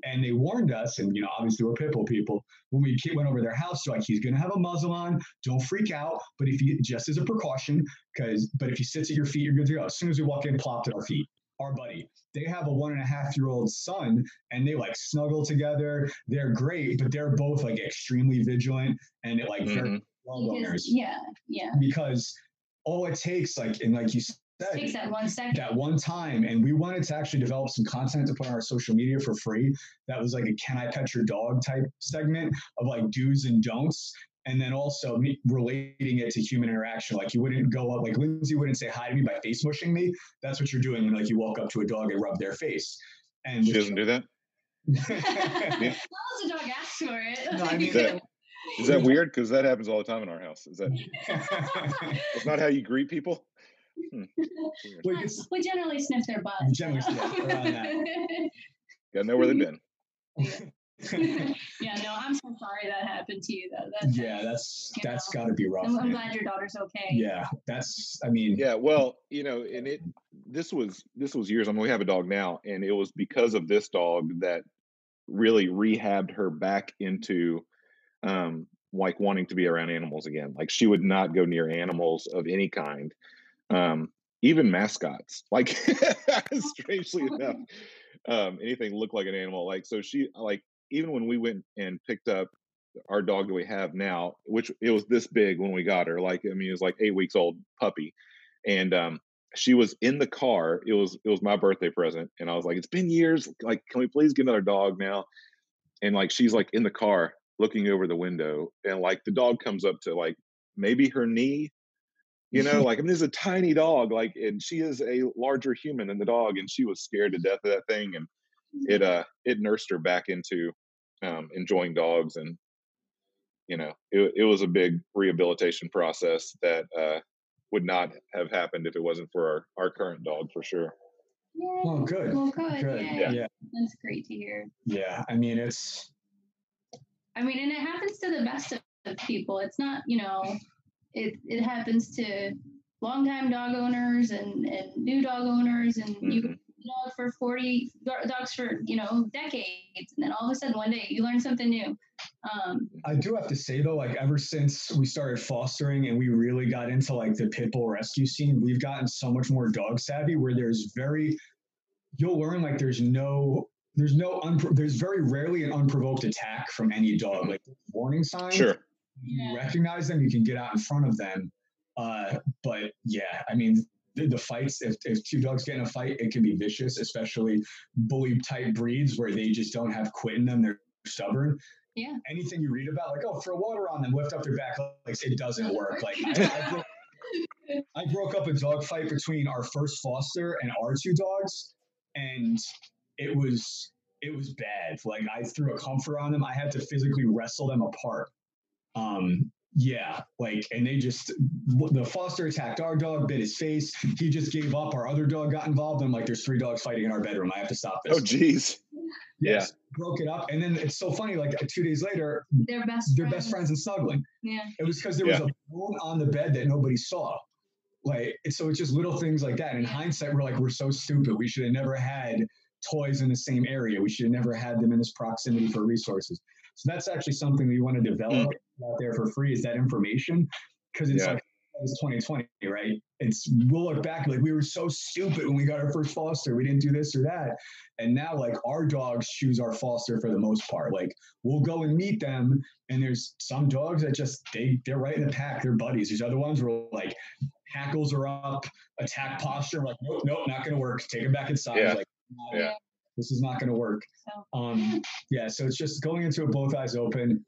And they warned us, and you know, obviously we're pitbull people. When we went over their house, they're like, he's gonna have a muzzle on. Don't freak out. But if you just as a precaution, because but if he sits at your feet, you're good to go. As soon as we walk in, plopped at our feet. Our buddy. They have a one and a half year old son, and they like snuggle together. They're great, but they're both like extremely vigilant and it like mm-hmm. owners. Yeah, yeah. Because all it takes, like, and like you said, takes that one second. That one time. And we wanted to actually develop some content to put on our social media for free. That was like a can I pet your dog type segment of like do's and don'ts. And then also me relating it to human interaction. Like you wouldn't go up, like Lindsay wouldn't say hi to me by face mushing me. That's what you're doing when like you walk up to a dog and rub their face. And she doesn't do that. yeah. Well, the dog asks for it. No, I mean, that, is that weird? Because that happens all the time in our house. Is that? it's not how you greet people. Hmm. we generally sniff their butts. Generally sniff around that. Gotta know where they've been. yeah, no, I'm so sorry that happened to you though. That's, yeah, that's that's got to be rough. I'm, I'm glad your daughter's okay. Yeah, that's. I mean. Yeah, well, you know, and it. This was this was years. I mean, we have a dog now, and it was because of this dog that really rehabbed her back into um like wanting to be around animals again. Like she would not go near animals of any kind um, even mascots. Like strangely enough, um, anything looked like an animal. Like so, she like even when we went and picked up our dog that we have now, which it was this big when we got her. Like I mean, it was like eight weeks old puppy, and um, she was in the car. It was it was my birthday present, and I was like, it's been years. Like, can we please get another dog now? And like she's like in the car looking over the window, and like the dog comes up to like maybe her knee you know like i mean there's a tiny dog like and she is a larger human than the dog and she was scared to death of that thing and it uh it nursed her back into um enjoying dogs and you know it, it was a big rehabilitation process that uh would not have happened if it wasn't for our, our current dog for sure Yay. well good well good, good. Yeah. yeah that's great to hear yeah i mean it's i mean and it happens to the best of people it's not you know it, it happens to longtime dog owners and, and new dog owners and mm-hmm. you dog for 40 dogs for you know decades and then all of a sudden one day you learn something new. Um, i do have to say though like ever since we started fostering and we really got into like the pit bull rescue scene we've gotten so much more dog savvy where there's very you'll learn like there's no there's no unpro- there's very rarely an unprovoked attack from any dog. Like warning signs. Sure. You recognize them, you can get out in front of them. Uh, but yeah, I mean, the, the, fights, if, if two dogs get in a fight, it can be vicious, especially bully type breeds where they just don't have quit in them. They're stubborn. Yeah. Anything you read about, like, oh, throw water on them, lift up their back legs, it doesn't work. Like, I, I, broke, I broke up a dog fight between our first foster and our two dogs, and it was it was bad. Like I threw a comfort on them. I had to physically wrestle them apart um, yeah, like, and they just, the foster attacked our dog, bit his face. He just gave up. Our other dog got involved. I'm like, there's three dogs fighting in our bedroom. I have to stop this. Oh, geez. Yes, yeah. broke it up. And then it's so funny, like two days later, they're best they're best friends and snuggling. Yeah. It was because there was yeah. a bone on the bed that nobody saw. Like, so it's just little things like that. In hindsight, we're like, we're so stupid. We should have never had toys in the same area. We should have never had them in this proximity for resources. So that's actually something we want to develop mm. out there for free is that information because it's yeah. like it's 2020, right? It's we'll look back like we were so stupid when we got our first foster. We didn't do this or that, and now like our dogs choose our foster for the most part. Like we'll go and meet them, and there's some dogs that just they they're right in the pack. They're buddies. There's other ones where like hackles are up, attack posture. like nope, nope, not gonna work. Take them back inside. Yeah. Like, yeah. This is not going to work. Um, yeah, so it's just going into it both eyes open,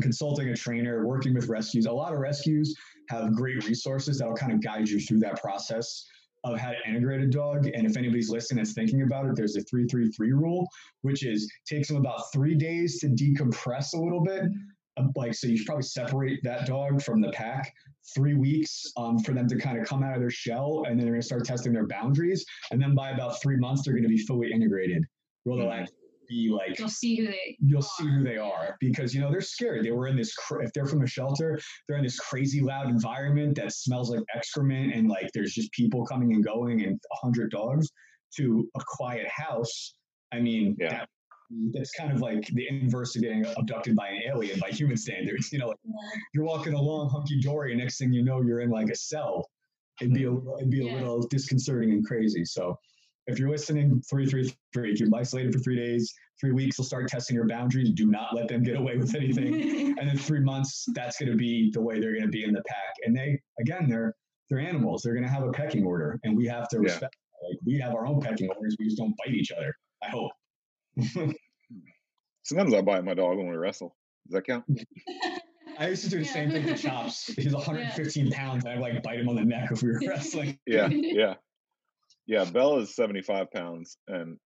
consulting a trainer, working with rescues. A lot of rescues have great resources that'll kind of guide you through that process of how to integrate a dog. And if anybody's listening that's thinking about it, there's a 333 rule, which is takes them about three days to decompress a little bit. Like, so you should probably separate that dog from the pack three weeks um, for them to kind of come out of their shell. And then they're going to start testing their boundaries. And then by about three months, they're going to be fully integrated. Where they'll mm-hmm. be like you'll see who they you'll are. see who they are because you know they're scared they were in this if they're from a shelter they're in this crazy loud environment that smells like excrement and like there's just people coming and going and a hundred dogs to a quiet house i mean yeah. that, that's kind of like the inverse of getting abducted by an alien by human standards you know like you're walking along hunky-dory and next thing you know you're in like a cell it'd be a little it'd be a yeah. little disconcerting and crazy so if you're listening, three, three, three, keep them isolated for three days, three weeks, they'll start testing your boundaries. Do not let them get away with anything. and then three months, that's going to be the way they're going to be in the pack. And they, again, they're, they're animals. They're going to have a pecking order and we have to yeah. respect, like we have our own pecking orders. We just don't bite each other. I hope. Sometimes I bite my dog when we wrestle. Does that count? I used to do the yeah. same thing to Chops. He's 115 yeah. pounds. I'd like bite him on the neck if we were wrestling. Yeah, yeah yeah, Bella is 75 pounds and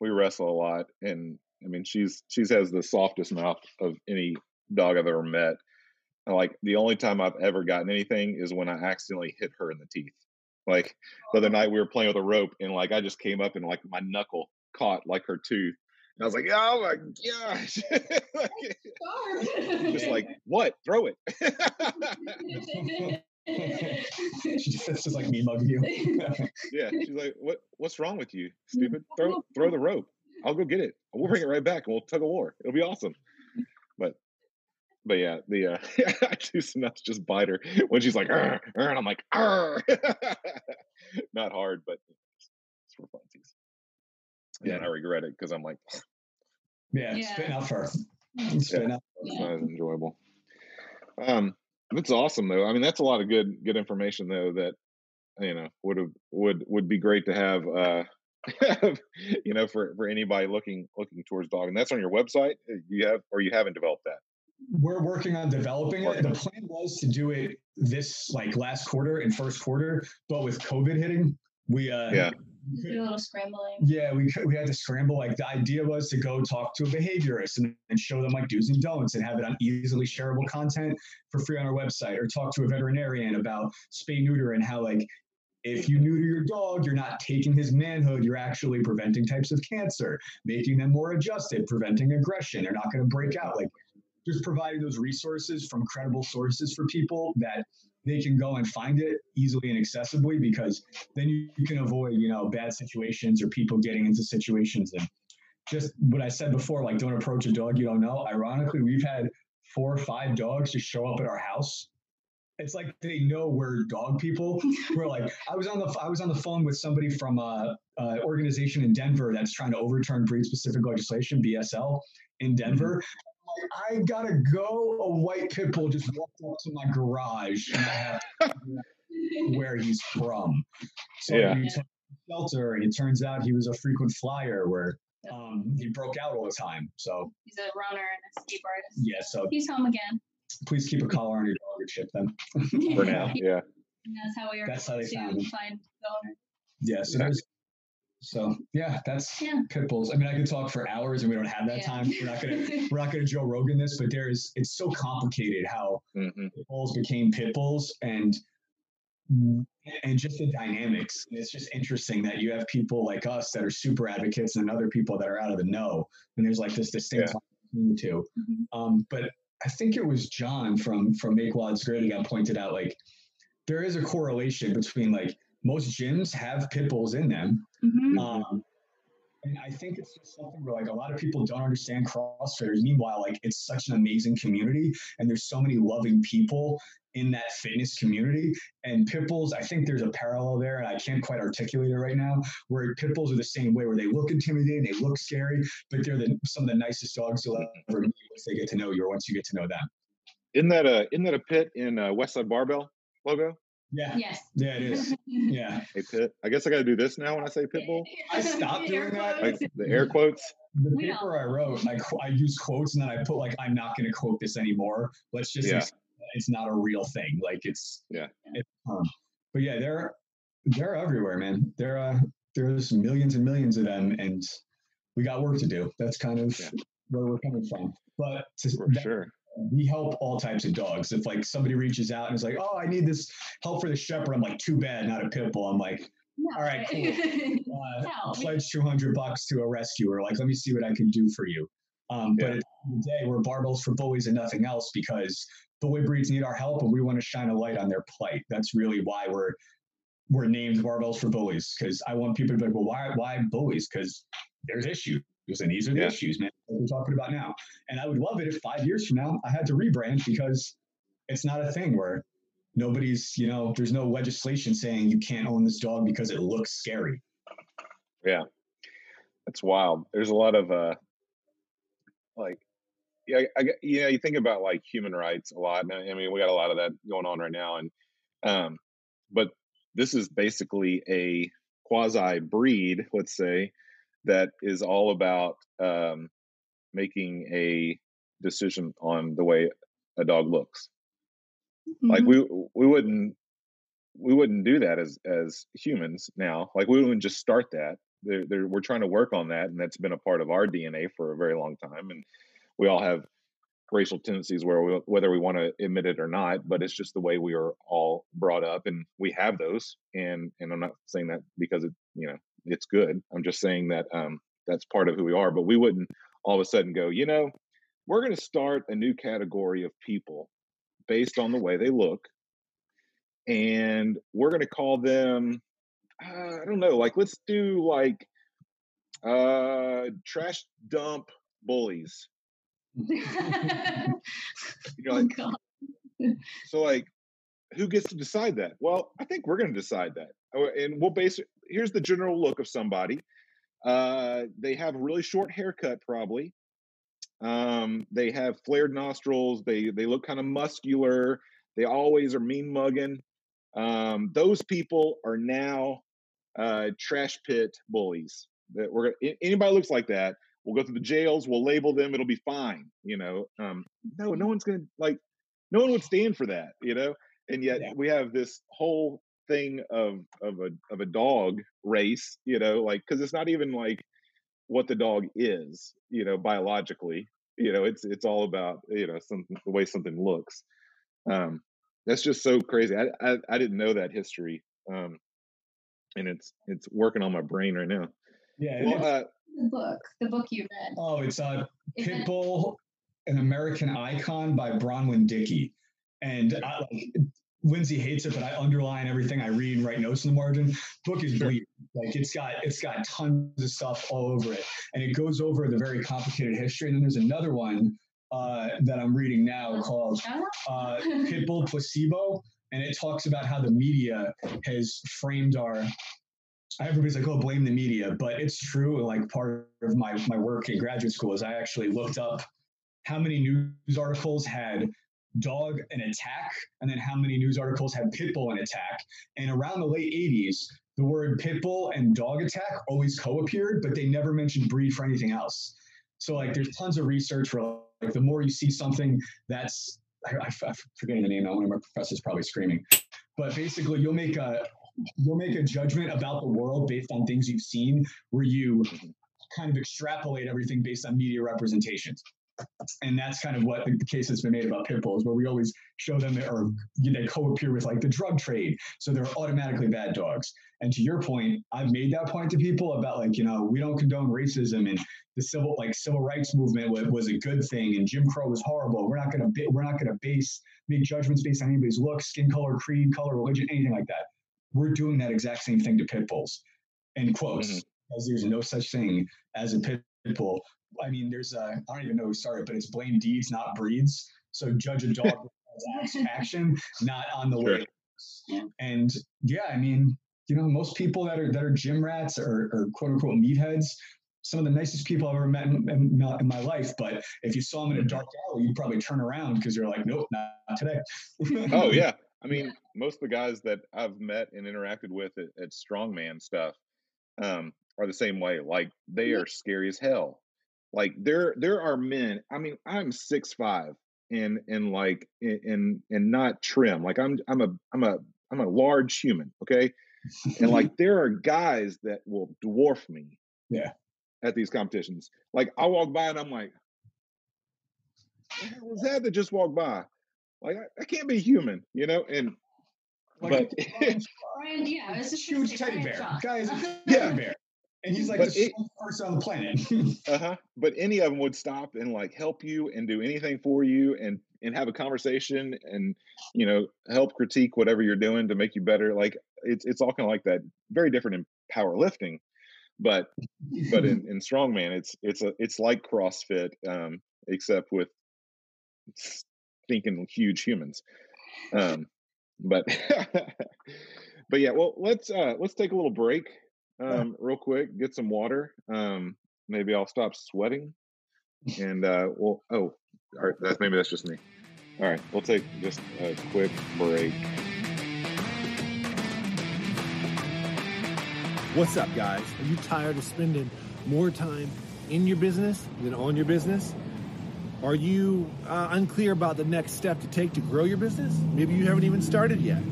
we wrestle a lot. And I mean, she's, she's has the softest mouth of any dog I've ever met. And like the only time I've ever gotten anything is when I accidentally hit her in the teeth. Like the other oh. night we were playing with a rope and like I just came up and like my knuckle caught like her tooth. And I was like, oh my gosh. just like, what? Throw it. she's just like me mugging you. yeah, she's like, "What? What's wrong with you, stupid? Throw, throw the rope. I'll go get it. We'll bring it right back, and we'll tug a war. It'll be awesome." But, but yeah, the uh, I do nuts just bite her when she's like, and I'm like, not hard, but it's for funsies. Yeah, and I regret it because I'm like, yeah, yeah. spitting out for, Spitting yeah, out. It's not as enjoyable. Um, that's awesome though. I mean, that's a lot of good good information though that you know would have would would be great to have uh you know for for anybody looking looking towards dog and that's on your website uh, you have or you haven't developed that we're working on developing it the plan was to do it this like last quarter and first quarter but with covid hitting we uh yeah do a little scrambling. Yeah, we we had to scramble. Like the idea was to go talk to a behaviorist and, and show them like do's and don'ts and have it on easily shareable content for free on our website, or talk to a veterinarian about spay neuter and how like if you neuter your dog, you're not taking his manhood, you're actually preventing types of cancer, making them more adjusted, preventing aggression. They're not going to break out. Like just providing those resources from credible sources for people that they can go and find it easily and accessibly because then you, you can avoid you know bad situations or people getting into situations and just what I said before, like don't approach a dog you don't know. Ironically, we've had four or five dogs just show up at our house. It's like they know we're dog people. we're like, I was on the I was on the phone with somebody from a, a organization in Denver that's trying to overturn breed specific legislation, BSL, in Denver. Mm-hmm. I gotta go. A white pit bull just walked up to my garage and I have where he's from. So yeah. shelter, and it turns out he was a frequent flyer where um, he broke out all the time. So he's a runner and a escape artist. Yeah, so he's home again. Please keep a collar on your dog and ship them. For now, yeah. that's how we are. That's how they found find the owner. Yeah, so there's so yeah, that's yeah. pit bulls. I mean, I could talk for hours, and we don't have that yeah. time. We're not gonna we're not gonna Joe Rogan this, but there is it's so complicated how mm-hmm. pit bulls became pit bulls, and and just the dynamics. And it's just interesting that you have people like us that are super advocates, and other people that are out of the know, and there's like this distinct yeah. between the 2 mm-hmm. um, but I think it was John from from Make WODs Great got pointed out like there is a correlation between like most gyms have pit bulls in them. Mm-hmm. Um, and I think it's just something where like a lot of people don't understand CrossFitters. Meanwhile, like it's such an amazing community, and there's so many loving people in that fitness community. And pit bulls, I think there's a parallel there, and I can't quite articulate it right now. Where pit bulls are the same way, where they look intimidating, they look scary, but they're the, some of the nicest dogs you'll ever meet once they get to know you, or once you get to know them. Isn't that a isn't that a pit in uh, Westside Barbell logo? Yeah. Yes. Yeah, it is. Yeah. Hey, Pit. I guess I got to do this now when I say pit bull. I stopped doing that. Like the air quotes. The We paper don't. I wrote, I, I use quotes and then I put like, I'm not going to quote this anymore. Let's just, Yeah. it's not a real thing. Like it's, Yeah. It's, um, but yeah, they're, they're everywhere, man. There, uh, there's millions and millions of them and we got work to do. That's kind of Yeah. where we're coming from. But to, For that- sure. We help all types of dogs. If like somebody reaches out and is like, "Oh, I need this help for the shepherd," I'm like, "Too bad, not a pit bull." I'm like, No, All right, cool. uh, "Pledge 200 bucks to a rescuer." Like, let me see what I can do for you. Um, But Yeah. at the end of the day, we're barbells for bullies and nothing else because bully breeds need our help, and we want to shine a light on their plight. That's really why we're we're named barbells for bullies because I want people to be like, "Well, why why bullies?" Because there's issues. And these are the Yeah. issues, man. We're talking about now. And I would love it if five years from now I had to rebrand because it's not a thing where nobody's, you know, there's no legislation saying you can't own this dog because it looks scary. Yeah. That's wild. There's a lot of uh, like, yeah, I, you know, you think about like human rights a lot. I mean, we got a lot of that going on right now, and um, but this is basically a quasi breed, let's say, that is all about um, making a decision on the way a dog looks. Like Mhm. we we wouldn't we wouldn't do that as as humans now. Like we wouldn't just start that. They're, they're, we're trying to work on that, and that's been a part of our DNA for a very long time. And we all have racial tendencies where we, whether we want to admit it or not, but it's just the way we are all brought up, and we have those. And and I'm not saying that because it you know it's good. I'm just saying that um, that's part of who we are. But we wouldn't all of a sudden go, you know, we're going to start a new category of people based on the way they look, and we're going to call them uh, I don't know, like let's do like uh trash dump bullies. You're Oh, like, God. so like who gets to decide that? Well, I think we're going to decide that. Oh, And we'll base here's the general look of somebody. Uh they have a really short haircut probably. Um they have flared nostrils, they they look kind of muscular, they always are mean mugging. Um those people are now uh, trash pit bullies. That we're anybody looks like that, we'll go through the jails, we'll label them, it'll be fine. You know, um, no, no one's gonna like, no one would stand for that. You know, and yet Yeah. we have this whole thing of of a of a dog race. You know, like because it's not even like what the dog is. You know, biologically. You know, it's it's all about you know something the way something looks. Um, that's just so crazy. I I, I didn't know that history. Um, and it's it's working on my brain right now. Yeah. Well, uh, the book, the book you read. oh, it's uh, Is it- Pitbull, an American Icon by Bronwen Dickey. And I, like, Lindsay hates it, but I underline everything I read and write notes in the margin. Book is bleeding. Like it's got it's got tons of stuff all over it, and it goes over the very complicated history. And then there's another one uh, that I'm reading now called uh, Pitbull Placebo, and it talks about how the media has framed our. Everybody's like, "Oh, blame the media," but it's true. Like part of my my work in graduate school is I actually looked up how many news articles had dog an attack, and then how many news articles had pitbull an attack. And around the late '80s, the word pitbull and dog attack always co-appeared, but they never mentioned breed for anything else. So like, there's tons of research for like the more you see something that's I, am forgetting the name. One of my professors probably screaming, but basically, you'll make a you'll make a judgment about the world based on things you've seen, where you kind of extrapolate everything based on media representations. And that's kind of what the case that's been made about pit bulls, where we always show them or they co-appear with like the drug trade, so they're automatically bad dogs. And to your point, I've made that point to people about like you know we don't condone racism and the civil like civil rights movement was, was a good thing and Jim Crow was horrible. We're not going to we're not going to base make judgments based on anybody's look, skin color, creed, color, religion, anything like that. We're doing that exact same thing to pit bulls. End quotes. Mhm. As there's no such thing as a pit bull. I mean, there's a, I don't even know who started, but it's blame deeds, not breeds. So judge a dog action, not on the Sure. And yeah, I mean, you know, most people that are that are gym rats or, or quote unquote meatheads, some of the nicest people I've ever met in, in, my- in my life. But if you saw them in a dark alley, you'd probably turn around because you're like, nope, not, today. oh yeah, I mean, most of the guys that I've met and interacted with at, at strongman stuff um, are the same way. Like they are scary as hell. Like there, there are men. I mean, I'm six five and and like and and not trim. Like I'm I'm a I'm a I'm a large human. Okay, and like there are guys that will dwarf me. Yeah. At these competitions, like I walk by and I'm like, what was that that just walked by? Like I, I can't be human, you know. And like, but Brian, yeah, it's a huge teddy bear. Guys, yeah, bear. And he's like but the first on the planet. uh-huh. But any of them would stop and like help you and do anything for you and and have a conversation and you know help critique whatever you're doing to make you better. Like it's it's all kind of like that. Very different in powerlifting, but but in, in strongman, it's it's a it's like CrossFit, um, except with thinking huge humans. Um, but but yeah, well let's uh let's take a little break um real quick, get some water. Um maybe I'll stop sweating. And uh well oh all right, that's maybe that's just me. All right, we'll take just a quick break. What's up, guys? Are you tired of spending more time in your business than on your business? Are you uh, unclear about the next step to take to grow your business? Maybe you haven't even started yet.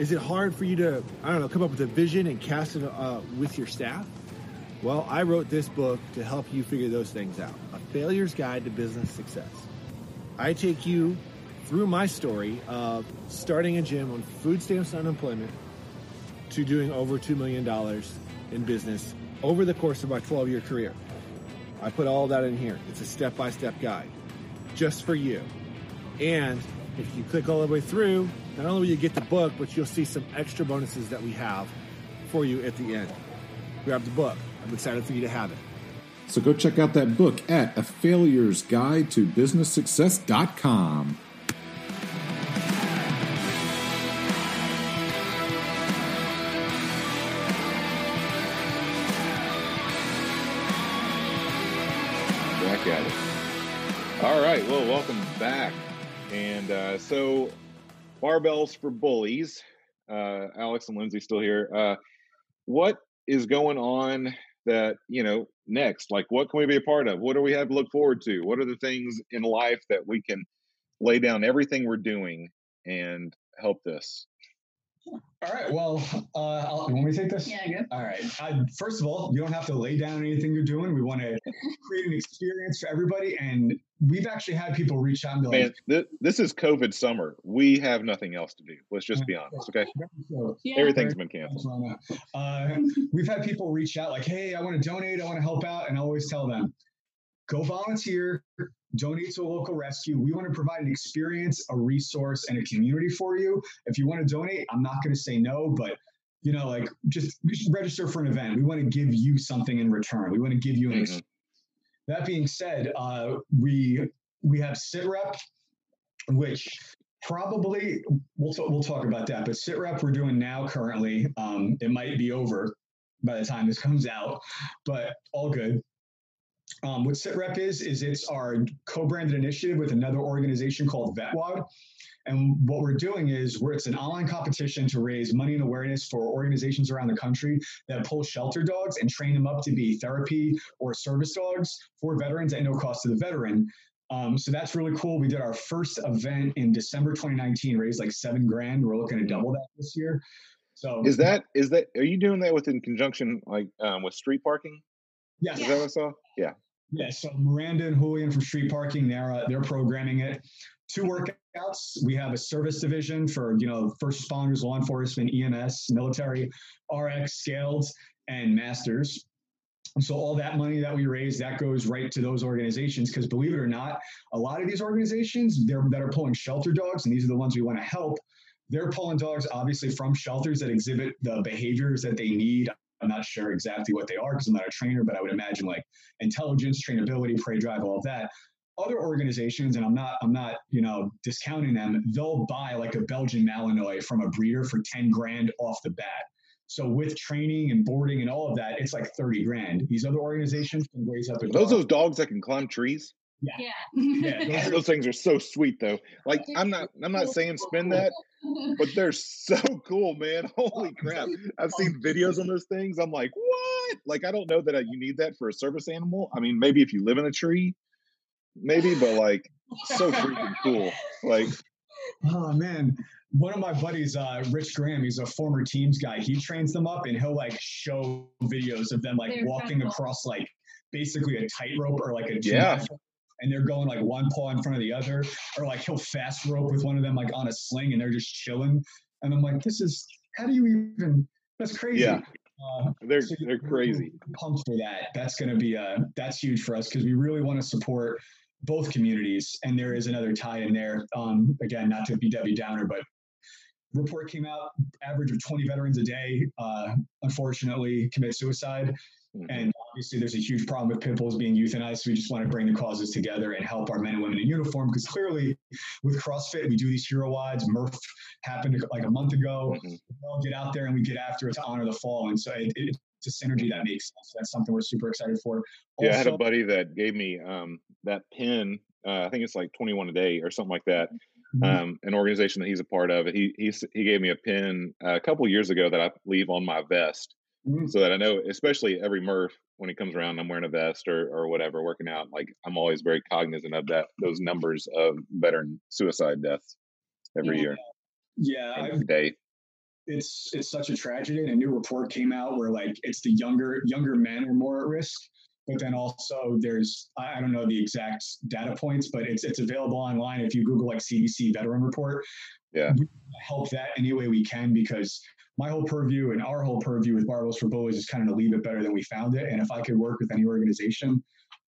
Is it hard for you to, I don't know, come up with a vision and cast it uh, with your staff? Well, I wrote this book to help you figure those things out A Failure's Guide to Business Success. I take you through my story of starting a gym on food stamps and unemployment to doing over $2 million in business over the course of my 12 year career. I put all that in here. It's a step by step guide just for you. And if you click all the way through, not only will you get the book, but you'll see some extra bonuses that we have for you at the end. Grab the book. I'm excited for you to have it. So go check out that book at A Failure's Guide to Business Success.com. And uh, so, barbells for bullies. Uh, Alex and Lindsay still here. Uh, what is going on that you know next? Like, what can we be a part of? What do we have to look forward to? What are the things in life that we can lay down everything we're doing and help this? All right. Well, uh, I'll, you want me take this? Yeah, good. All right. Uh, first of all, you don't have to lay down anything you're doing. We want to create an experience for everybody, and we've actually had people reach out and be like, Man, th- "This is COVID summer. We have nothing else to do. Let's just be honest, okay? Yeah. Everything's been canceled." Uh, we've had people reach out like, "Hey, I want to donate. I want to help out," and I always tell them, "Go volunteer donate to a local rescue. We want to provide an experience, a resource, and a community for you. If you want to donate, I'm not going to say no, but you know, like just register for an event. We want to give you something in return. We want to give you an mm-hmm. experience. That being said, uh, we we have SITREP, which probably we'll t- we'll talk about that. But SITREP we're doing now currently. Um, it might be over by the time this comes out, but all good. Um, what SITREP is, is it's our co-branded initiative with another organization called VetWad. And what we're doing is we're, it's an online competition to raise money and awareness for organizations around the country that pull shelter dogs and train them up to be therapy or service dogs for veterans at no cost to the veteran. Um, so that's really cool. We did our first event in December 2019, raised like seven grand. We're looking to double that this year. So is that is that are you doing that within conjunction like um, with street parking? Yes. Is that what I saw? Yeah. Yeah, so Miranda and Julian from Street Parking, they're uh, they're programming it. Two workouts. We have a service division for you know first responders, law enforcement, EMS, military, RX, scaled, and masters. So all that money that we raise, that goes right to those organizations. Because believe it or not, a lot of these organizations they're, that are pulling shelter dogs, and these are the ones we want to help. They're pulling dogs obviously from shelters that exhibit the behaviors that they need I'm not sure exactly what they are because I'm not a trainer, but I would imagine like intelligence, trainability, prey drive, all of that. Other organizations, and I'm not, I'm not, you know, discounting them. They'll buy like a Belgian Malinois from a breeder for 10 grand off the bat. So with training and boarding and all of that, it's like 30 grand. These other organizations can raise up. Those those dogs that can climb trees? Yeah. Yeah. yeah those, those, things are so sweet though. Like I'm not I'm not saying spend that, but they're so cool, man. Holy crap. I've seen videos on those things. I'm like, what? Like I don't know that you need that for a service animal. I mean, maybe if you live in a tree, maybe, but like so freaking cool. Like oh man one of my buddies, uh, Rich Graham, he's a former teams guy. He trains them up and he'll like show videos of them like they're walking incredible. across like basically a tightrope or like a yeah. And they're going like one paw in front of the other, or like he'll fast rope with one of them like on a sling, and they're just chilling. And I'm like, this is how do you even? That's crazy. Yeah, uh, they're so they're crazy. Pumped for that. That's going to be uh that's huge for us because we really want to support both communities. And there is another tie in there. Um, again, not to be Debbie Downer, but report came out average of 20 veterans a day uh, unfortunately commit suicide mm-hmm. and obviously there's a huge problem with pit bulls being euthanized so we just want to bring the causes together and help our men and women in uniform because clearly with crossfit we do these hero WODs murph happened like a month ago mm-hmm. we all get out there and we get after it to honor the fall and so it, it, it's a synergy that makes sense that's something we're super excited for also, yeah i had a buddy that gave me um, that pin uh, i think it's like 21 a day or something like that Mm-hmm. um, an organization that he's a part of. He he he gave me a pin uh, a couple years ago that I leave on my vest, mm-hmm. so that I know, especially every Murph when he comes around, I'm wearing a vest or or whatever, working out. Like I'm always very cognizant of that those numbers of veteran suicide deaths every yeah. year. Yeah, day. It's it's such a tragedy. And a new report came out where like it's the younger younger men are more at risk but then also there's I don't know the exact data points, but it's it's available online if you Google like CDC veteran report. Yeah, help that any way we can because my whole purview and our whole purview with Barbells for Bullies is kind of to leave it better than we found it. And if I could work with any organization,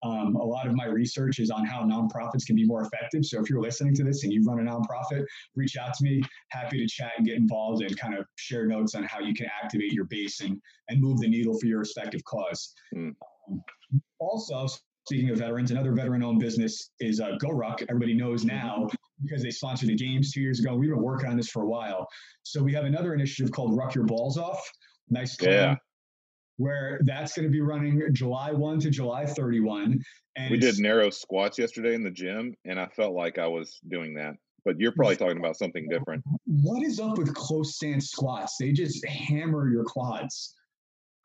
um, a lot of my research is on how nonprofits can be more effective. So if you're listening to this and you run a nonprofit, reach out to me. Happy to chat and get involved and kind of share notes on how you can activate your base and, and move the needle for your respective cause. Mm. Also, speaking of veterans, another veteran-owned business is uh, GoRuck. Everybody knows now because they sponsored the games two years ago. We've been working on this for a while. So we have another initiative called Ruck Your Balls Off. Nice. Yeah. Where that's going to be running July 1 to July 31. And we did narrow squats yesterday in the gym, and I felt like I was doing that. But you're probably talking about something different. What is up with close stance squats? They just hammer your quads.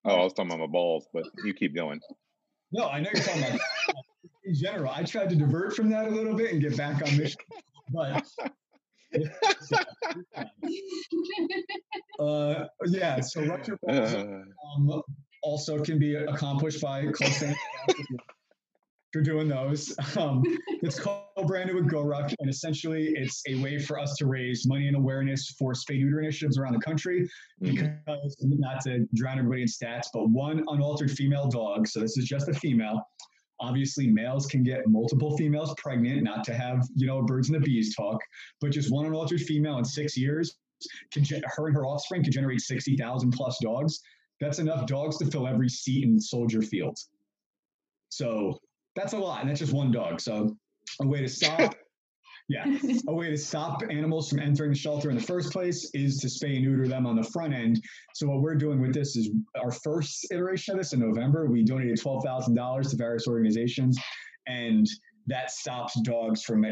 Oh, I was talking about my balls, but you keep going. No, I know you're talking about in general. I tried to divert from that a little bit and get back on mission, but uh, yeah. So rupture um, also can be accomplished by close you're doing those. Um, it's co-branded with GoRuck, and essentially it's a way for us to raise money and awareness for spay neuter initiatives around the country. Mm-hmm. Because not to drown everybody in stats, but one unaltered female dog. So this is just a female. Obviously, males can get multiple females pregnant, not to have you know birds and the bees talk, but just one unaltered female in six years, can her and her offspring can generate sixty thousand plus dogs. That's enough dogs to fill every seat in Soldier Field. So that's a lot, and that's just one dog. So a way to stop. yeah, a way to stop animals from entering the shelter in the first place is to spay and neuter them on the front end. So what we're doing with this is our first iteration of this in November. We donated twelve thousand dollars to various organizations, and that stops dogs from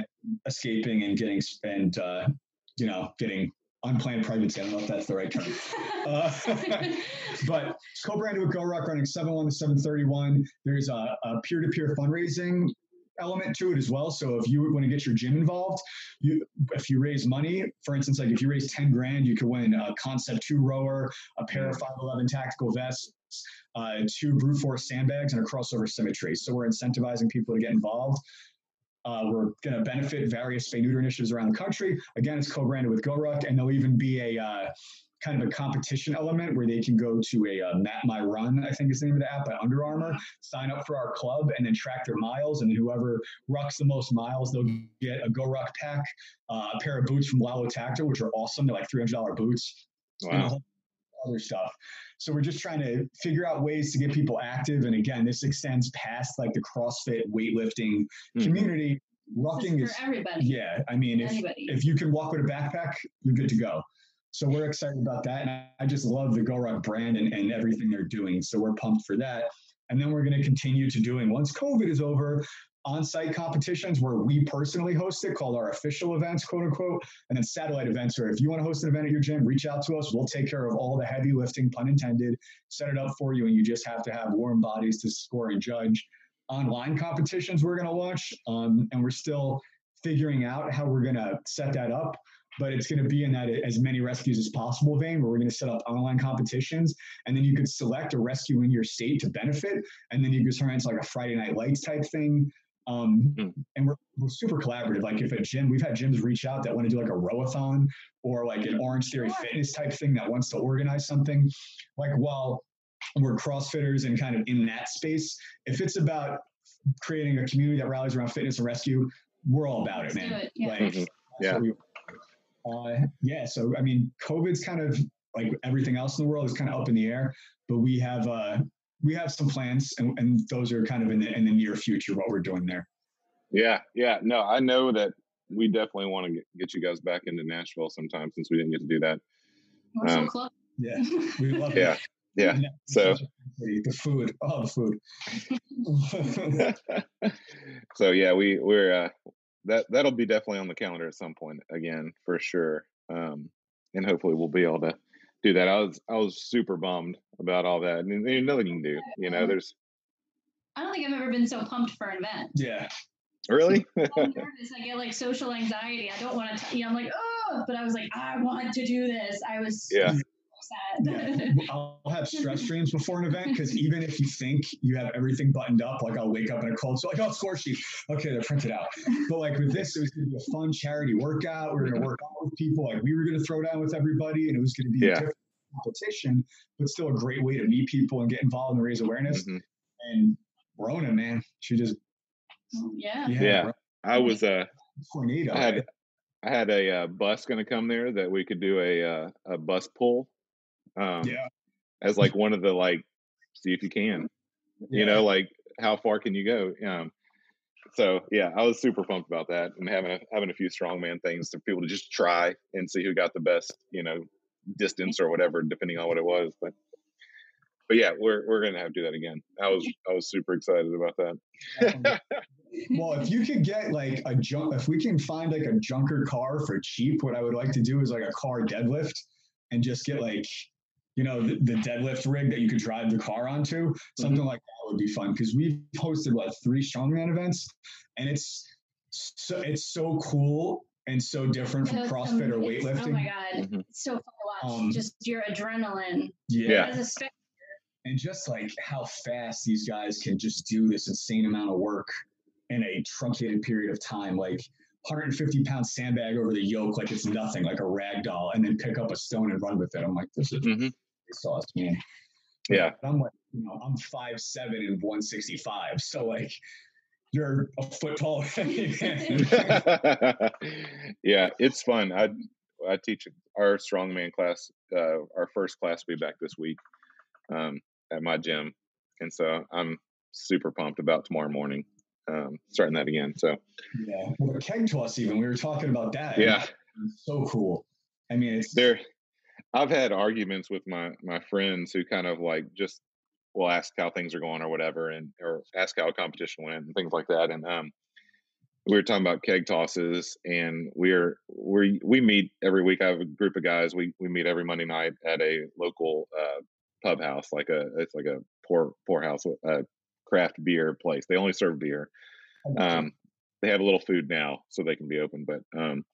escaping and getting and uh, you know getting unplanned pregnancy. I don't know if that's the right term. Uh, but it's co-branded with GoRuck running 7-1 to 731. There's a, a peer-to-peer fundraising element to it as well. So if you want to get your gym involved, you if you raise money, for instance, like if you raise 10 grand, you could win a Concept 2 rower, a pair of 511 tactical vests, uh, two brute force sandbags, and a crossover symmetry. So we're incentivizing people to get involved. Uh, we're going to benefit various spay neuter initiatives around the country. Again, it's co-branded with GoRuck, and there'll even be a uh, kind of a competition element where they can go to a uh, Map My Run, I think is the name of the app by Under Armour, sign up for our club, and then track their miles. And whoever rucks the most miles, they'll get a GoRuck pack, uh, a pair of boots from Lalo Tactical, which are awesome. They're like $300 boots. Wow. Other stuff. So we're just trying to figure out ways to get people active. And again, this extends past like the CrossFit weightlifting mm-hmm. community. Rucking is everybody. Yeah, I mean, if if you can walk with a backpack, you're good to go. So we're excited about that, and I just love the GoRuck brand and, and everything they're doing. So we're pumped for that. And then we're going to continue to doing once COVID is over. On-site competitions where we personally host it called our official events quote unquote and then satellite events where if you want to host an event at your gym reach out to us. We'll take care of all the heavy lifting pun intended set it up for you and you just have to have warm bodies to score and judge. Online competitions we're going to launch um, and we're still figuring out how we're going to set that up but it's going to be in that as many rescues as possible vein where we're going to set up online competitions and then you could select a rescue in your state to benefit and then you could turn into like a friday night lights type thing um, mm. and we're, we're super collaborative like if a gym we've had gyms reach out that want to do like a rowathon or like an orange theory fitness type thing that wants to organize something like while we're crossfitters and kind of in that space if it's about creating a community that rallies around fitness and rescue we're all about it man it. Yeah. like mm-hmm. yeah uh, yeah, so I mean, COVID's kind of like everything else in the world is kind of up in the air, but we have uh, we have some plans, and, and those are kind of in the in the near future what we're doing there. Yeah, yeah, no, I know that we definitely want to get, get you guys back into Nashville sometime since we didn't get to do that. Um, yeah, we love yeah. it. Yeah. So the food, oh, the food. so yeah, we we're uh, that that'll be definitely on the calendar at some point again for sure. Um, and hopefully we'll be able to do that. I was I was super bummed about all that. I mean, there's nothing you can do. You know, there's. I don't think I've ever been so pumped for an event. Yeah. Really? I'm nervous. I get like social anxiety. I don't want to. You know, I'm like, oh, but I was like, I want to do this. I was. Yeah yeah. I'll have stress dreams before an event because even if you think you have everything buttoned up, like I'll wake up in a cold so like, oh, score sheet. Okay, they're printed out. But like with this, it was going to be a fun charity workout. We are going to work out with people. Like we were going to throw down with everybody, and it was going to be yeah. a different competition, but still a great way to meet people and get involved and raise awareness. Mm-hmm. And Rona, man, she just oh, yeah, yeah. yeah. I was uh, tornado. I had, I had a uh, bus going to come there that we could do a uh, a bus pull um, yeah. as like one of the like see if you can yeah. you know like how far can you go um, so yeah i was super pumped about that and having a having a few strongman things for people to just try and see who got the best you know distance or whatever depending on what it was but but yeah we're we're gonna have to do that again i was i was super excited about that well if you could get like a junk if we can find like a junker car for cheap what i would like to do is like a car deadlift and just get like you know, the, the, deadlift rig that you could drive the car onto. Something mm-hmm. like that would be fun because we've hosted what three strongman events, and it's so it's so cool and so different from CrossFit or weightlifting. Oh my god, mm-hmm. it's so fun to watch. Um, just your adrenaline. Yeah. and just like how fast these guys can just do this insane amount of work in a truncated period of time, like. 150 pound sandbag over the yoke like it's nothing, like a rag doll, and then pick up a stone and run with it. I'm like, this is mm-hmm sauce, man. Yeah. I'm like, you know, I'm five seven and 165. So like you're a foot taller yeah, it's fun. I I teach our strongman class. Uh, our first class will be back this week um, at my gym, and so I'm super pumped about tomorrow morning um, starting that again. So yeah, well, keg toss even we were talking about that. Yeah, so cool. I mean, it's there. I've had arguments with my my friends who kind of like just will ask how things are going or whatever, and or ask how a competition went and things like that. And um, we were talking about keg tosses, and we're we we meet every week. I have a group of guys. We we meet every Monday night at a local uh, pub house, like a it's like a poor poor poorhouse, a craft beer place. They only serve beer. Um, they have a little food now, so they can be open, but um,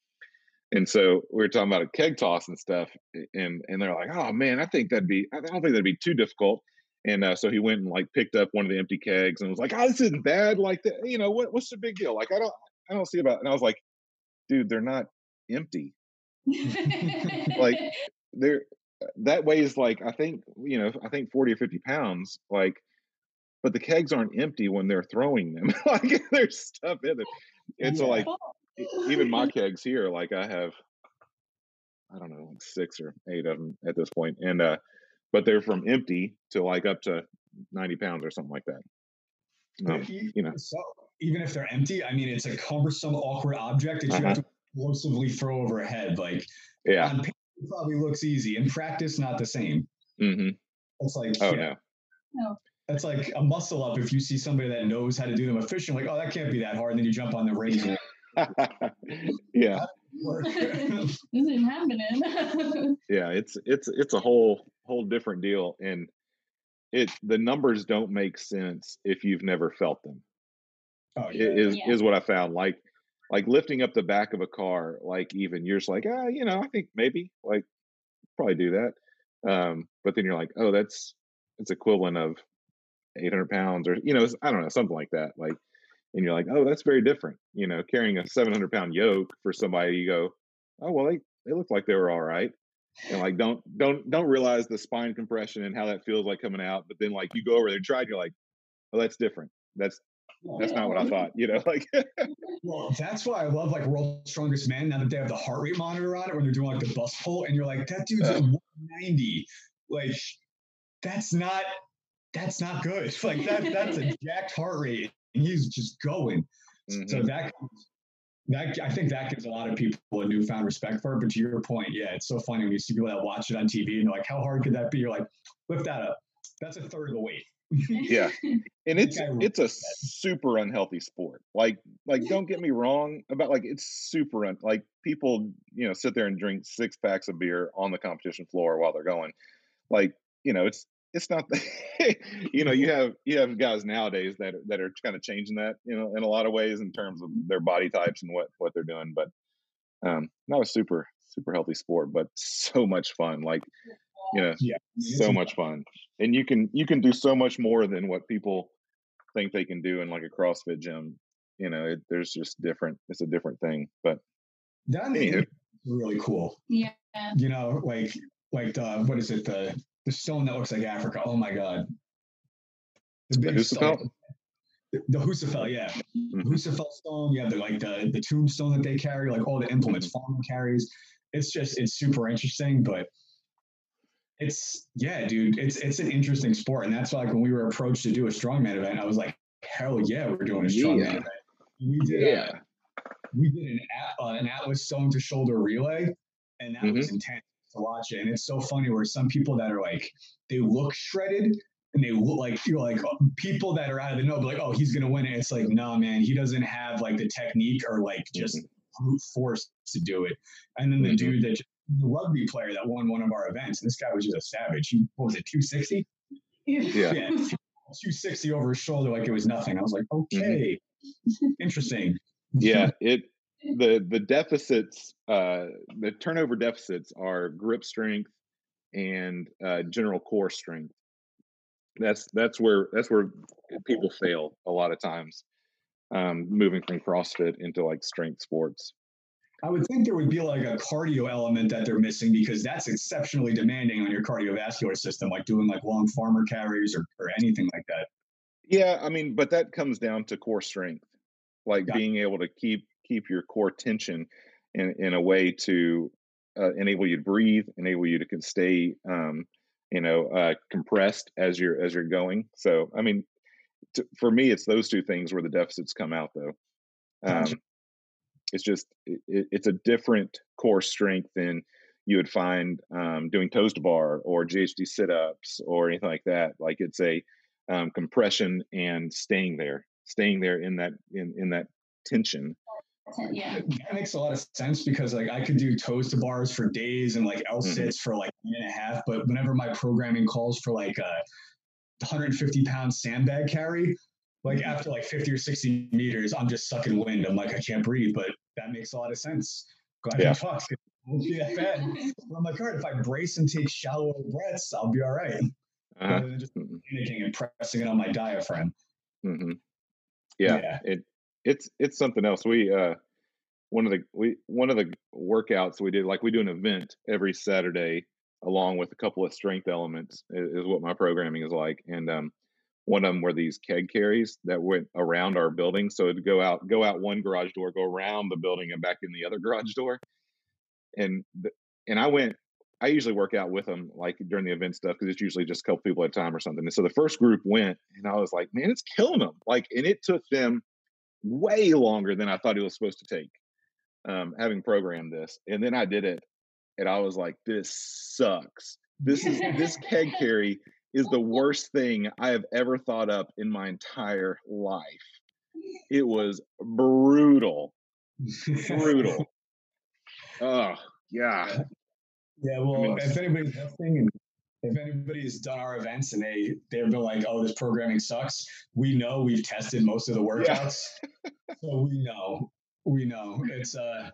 and so we were talking about a keg toss and stuff, and and they're like, "Oh man, I think that'd be, I don't think that'd be too difficult." And uh, so he went and like picked up one of the empty kegs and was like, "Oh, this isn't bad. Like, the, you know, what what's the big deal? Like, I don't, I don't see about." It. And I was like, "Dude, they're not empty. like, they're that weighs like I think you know, I think forty or fifty pounds. Like, but the kegs aren't empty when they're throwing them. like, there's stuff in it. And so like even my kegs here, like I have, I don't know, like six or eight of them at this point, and uh, but they're from empty to like up to ninety pounds or something like that. Um, you know, so even if they're empty, I mean, it's a cumbersome, awkward object that you uh-huh. have to explosively throw over a head. Like, yeah, on paper, probably looks easy. In practice, not the same. Mm-hmm. It's like, oh yeah. no. that's like a muscle up if you see somebody that knows how to do them efficiently. Like, oh, that can't be that hard. And then you jump on the razor. yeah. this isn't happening. yeah, it's it's it's a whole whole different deal, and it the numbers don't make sense if you've never felt them. Oh, yeah. Is Yeah. is what I found. Like like lifting up the back of a car, like even you're just like, ah, you know, I think maybe like probably do that. Um, but then you're like, oh, that's it's equivalent of 800 pounds or you know, it's- I don't know, something like that. Like, and you're like, oh, that's very different. You know, carrying a 700 pound yoke for somebody, you go, oh, well, they they look like they were all right. And like, don't don't don't realize the spine compression and how that feels like coming out. But then like you go over there, and try, and you're like, oh, that's different. That's that's not what I thought. You know, like Well, that's why I love like World's Strongest Man. Now that they have the heart rate monitor on it when they're doing like the bus pull, and you're like, that dude's Uh. at 190. Like, that's not that's not good. Like that that's a jacked heart rate, he's just going. So Mhm. that that I think that gives a lot of people a newfound respect for it. But to your point, yeah, it's so funny when you see people that watch it on TV and they're like, how hard could that be? You're like, lift that up. That's a third of the weight. yeah and it's it's a super unhealthy sport like like don't get me wrong about like it's super un- like people you know sit there and drink six packs of beer on the competition floor while they're going like you know it's it's not the, you know you have you have guys nowadays that are- that are kind of changing that you know in a lot of ways in terms of their body types and what what they're doing but um not a super super healthy sport but so much fun like you know Yeah. So much fun and you can you can do so much more than what people think they can do in like a crossfit gym you know it, there's just different it's a different thing but That Anywho. is really cool. yeah. You know, like like the what is it the the stone that looks like Africa? Oh my god, the big stone. The, the Husafell, yeah, Mhm. Husafell stone. You have the like the the tombstone that they carry, like all the implements farming carries. It's just it's super interesting, but it's yeah, dude. It's it's an interesting sport, and that's why like when we were approached to do a strongman event, I was like, hell yeah, we're doing a strongman Yeah. event. We did. uh, yeah we did an at, uh, an Atlas stone to shoulder relay, and that Mm-hmm. was intense to watch it. And it's so funny where some people that are like they look shredded and they look like you're like uh, people that are out of the know, like, oh, he's gonna win it. It's like, no, man, he doesn't have like the technique or like just brute force to do it. And then the Mhm. dude that the rugby player that won one of our events, and this guy was just a savage. He what was it, two sixty? yeah Yeah. 260 over his shoulder like it was nothing. I was like, Mm-hmm. okay, interesting. yeah it the the deficits uh the turnover deficits are grip strength and uh general core strength. That's that's where that's where people fail a lot of times um moving from crossfit into like strength sports. I would think there would be like a cardio element that they're missing because that's exceptionally demanding on your cardiovascular system, like doing like long farmer carries or, or anything like that. Yeah, I mean, but that comes down to core strength, like Got being able to keep keep your core tension in in a way to uh, enable you to breathe, enable you to can stay, um, you know, uh, compressed as you're as you're going. So, I mean, t- for me, it's those two things where the deficits come out, though. Um, Gotcha. it's just it, it- it's a different core strength than you would find um, doing toes to bar or GHD sit ups or anything like that. Like it's a um, compression and staying there, staying there in that in in that tension. Yeah. That makes a lot of sense because like I could do toes to bars for days and like L Mhm. sits for like a minute and a half, but whenever my programming calls for like a 150 pound sandbag carry, like Mhm. after like 50 or 60 meters, I'm just sucking wind. I'm like, I can't breathe, but that makes a lot of sense. Glad Yeah. you talked. 'cause it won't be that bad. I'm like, all right, if I brace and take shallow breaths, I'll be all right. Uh-huh. Rather than just Mhm. panicking and pressing it on my diaphragm. hmm Yeah, Yeah. it it's it's something else. We uh one of the we one of the workouts we did like we do an event every Saturday along with a couple of strength elements is, is what my programming is like, and um one of them were these keg carries that went around our building. So it'd go out go out one garage door, go around the building, and back in the other garage door. And and I went I usually work out with them like during the event stuff because it's usually just a couple people at a time or something. And so the first group went, and I was like, man, it's killing them. Like, and it took them way longer than I thought it was supposed to take, um, having programmed this. And then I did it, and I was like, this sucks. This is this keg carry is the worst thing I have ever thought up in my entire life. It was brutal, brutal. oh yeah. Yeah, well, I mean, if anybody's listening and if anybody's done our events and they they've been like, "Oh, this programming sucks," we know we've tested most of the workouts, yeah. so we know we know it's uh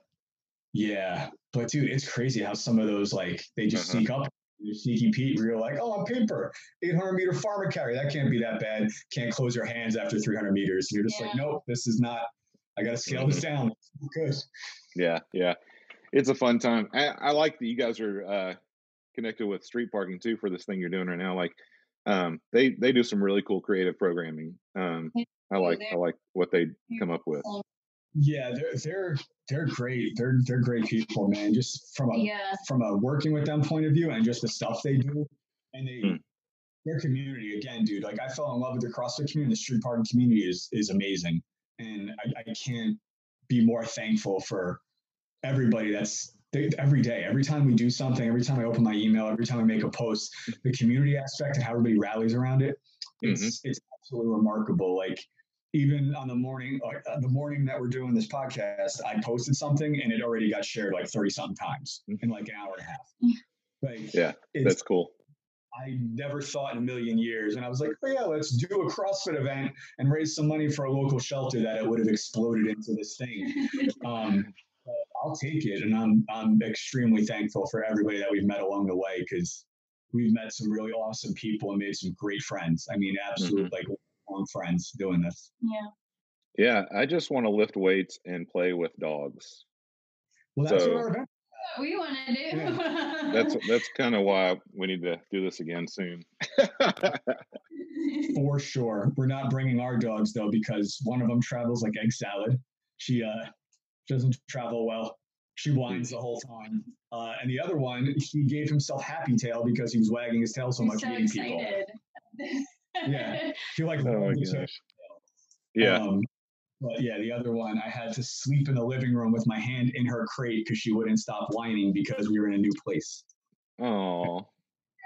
yeah. But dude, it's crazy how some of those like they just uh-huh. sneak up. Sneaky Pete, where you're like, oh, on paper, 800 meter farmer carry, that can't be that bad. Can't close your hands after 300 meters. And you're just yeah. like, nope, this is not. I got to scale mm-hmm. this down. Good. Yeah, yeah, it's a fun time. I, I like that you guys are uh, connected with street parking too for this thing you're doing right now. Like, um, they they do some really cool creative programming. Um, I like I like what they come up with. Yeah, they're they're they're great. They're they're great people, man. Just from a yeah. from a working with them point of view and just the stuff they do, and they mm. their community again, dude. Like I fell in love with the CrossFit community. The street parking community is is amazing, and I, I can't be more thankful for everybody that's they, every day, every time we do something, every time I open my email, every time I make a post, the community aspect and how everybody rallies around it, it's mm-hmm. it's absolutely remarkable. Like even on the morning, uh, the morning that we're doing this podcast, I posted something and it already got shared like 30 something times mm. in like an hour and a half. Like, yeah, that's cool. I never thought in a million years. And I was like, oh, yeah, let's do a CrossFit event and raise some money for a local shelter that it would have exploded into this thing. Um, I'll take it. And I'm, I'm extremely thankful for everybody that we've met along the way because we've met some really awesome people and made some great friends. I mean, absolute mm-hmm. like long friends doing this. Yeah. Yeah, I just want to lift weights and play with dogs. Well, that's so, what our event. We want to do. Yeah. that's that's kind of why we need to do this again soon. For sure, we're not bringing our dogs though because one of them travels like egg salad. She uh doesn't travel well. She whines the whole time. Uh, and the other one, he gave himself happy tail because he was wagging his tail so He's much, so meeting people yeah, he like oh my gosh. Yeah. Um, but yeah, the other one, I had to sleep in the living room with my hand in her crate because she wouldn't stop whining because we were in a new place. Oh,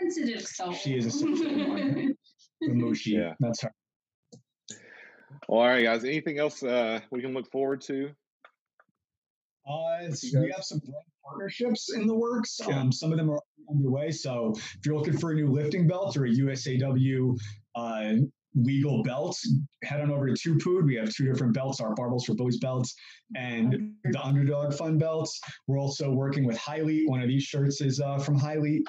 sensitive soul. She is a sensitive one. the Mushi. Yeah, that's her. Well, all right, guys. Anything else uh, we can look forward to? Uh, we have some partnerships in the works. Um, some of them are underway. So if you're looking for a new lifting belt or a USAW uh, legal belt, head on over to 2POOD. We have two different belts, our Barbells for Bullies belts and the Underdog Fun belts. We're also working with Hylete. One of these shirts is uh, from Hylete.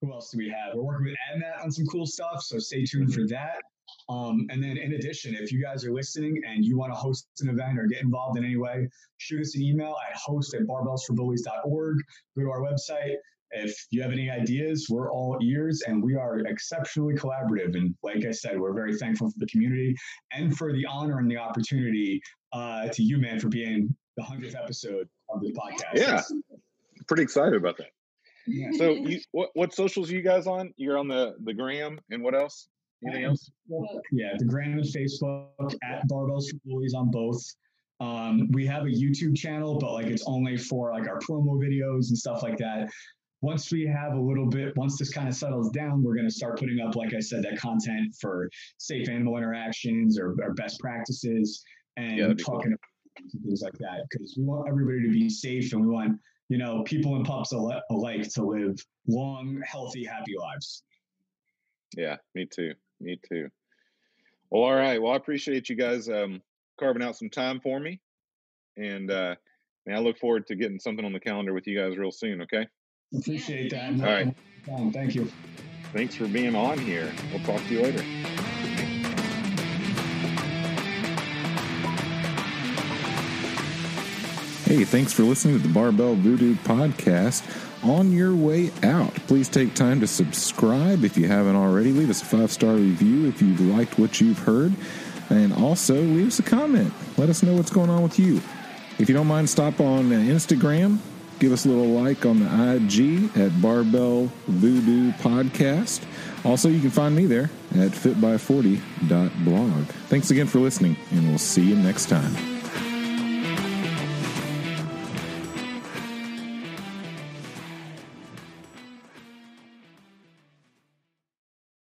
Who else do we have? We're working with AbMat on some cool stuff, so stay tuned for that. Um, and then, in addition, if you guys are listening and you want to host an event or get involved in any way, shoot us an email at host at barbellsforbullies.org. Go to our website. If you have any ideas, we're all ears and we are exceptionally collaborative. And like I said, we're very thankful for the community and for the honor and the opportunity uh, to you, man, for being the 100th episode of this podcast. Yeah. Pretty excited about that. Yeah. So, you, what, what socials are you guys on? You're on the, the gram and what else? Anything else? Yeah, the Gram and Facebook at Barbells for Bullies on both. Um, we have a YouTube channel, but like it's only for like our promo videos and stuff like that. Once we have a little bit, once this kind of settles down, we're going to start putting up, like I said, that content for safe animal interactions or, or best practices and yeah, talking cool. about things like that because we want everybody to be safe and we want you know people and pups alike to live long, healthy, happy lives. Yeah, me too. Me too. Well, all right. Well, I appreciate you guys um, carving out some time for me, and uh, man, I look forward to getting something on the calendar with you guys real soon. Okay. Appreciate that. All right. Thank you. Thanks for being on here. We'll talk to you later. Hey, thanks for listening to the Barbell Voodoo podcast on your way out. Please take time to subscribe if you haven't already. Leave us a five star review if you've liked what you've heard. And also leave us a comment. Let us know what's going on with you. If you don't mind, stop on uh, Instagram. Give us a little like on the IG at Barbell Voodoo Podcast. Also, you can find me there at fitby40.blog. Thanks again for listening, and we'll see you next time.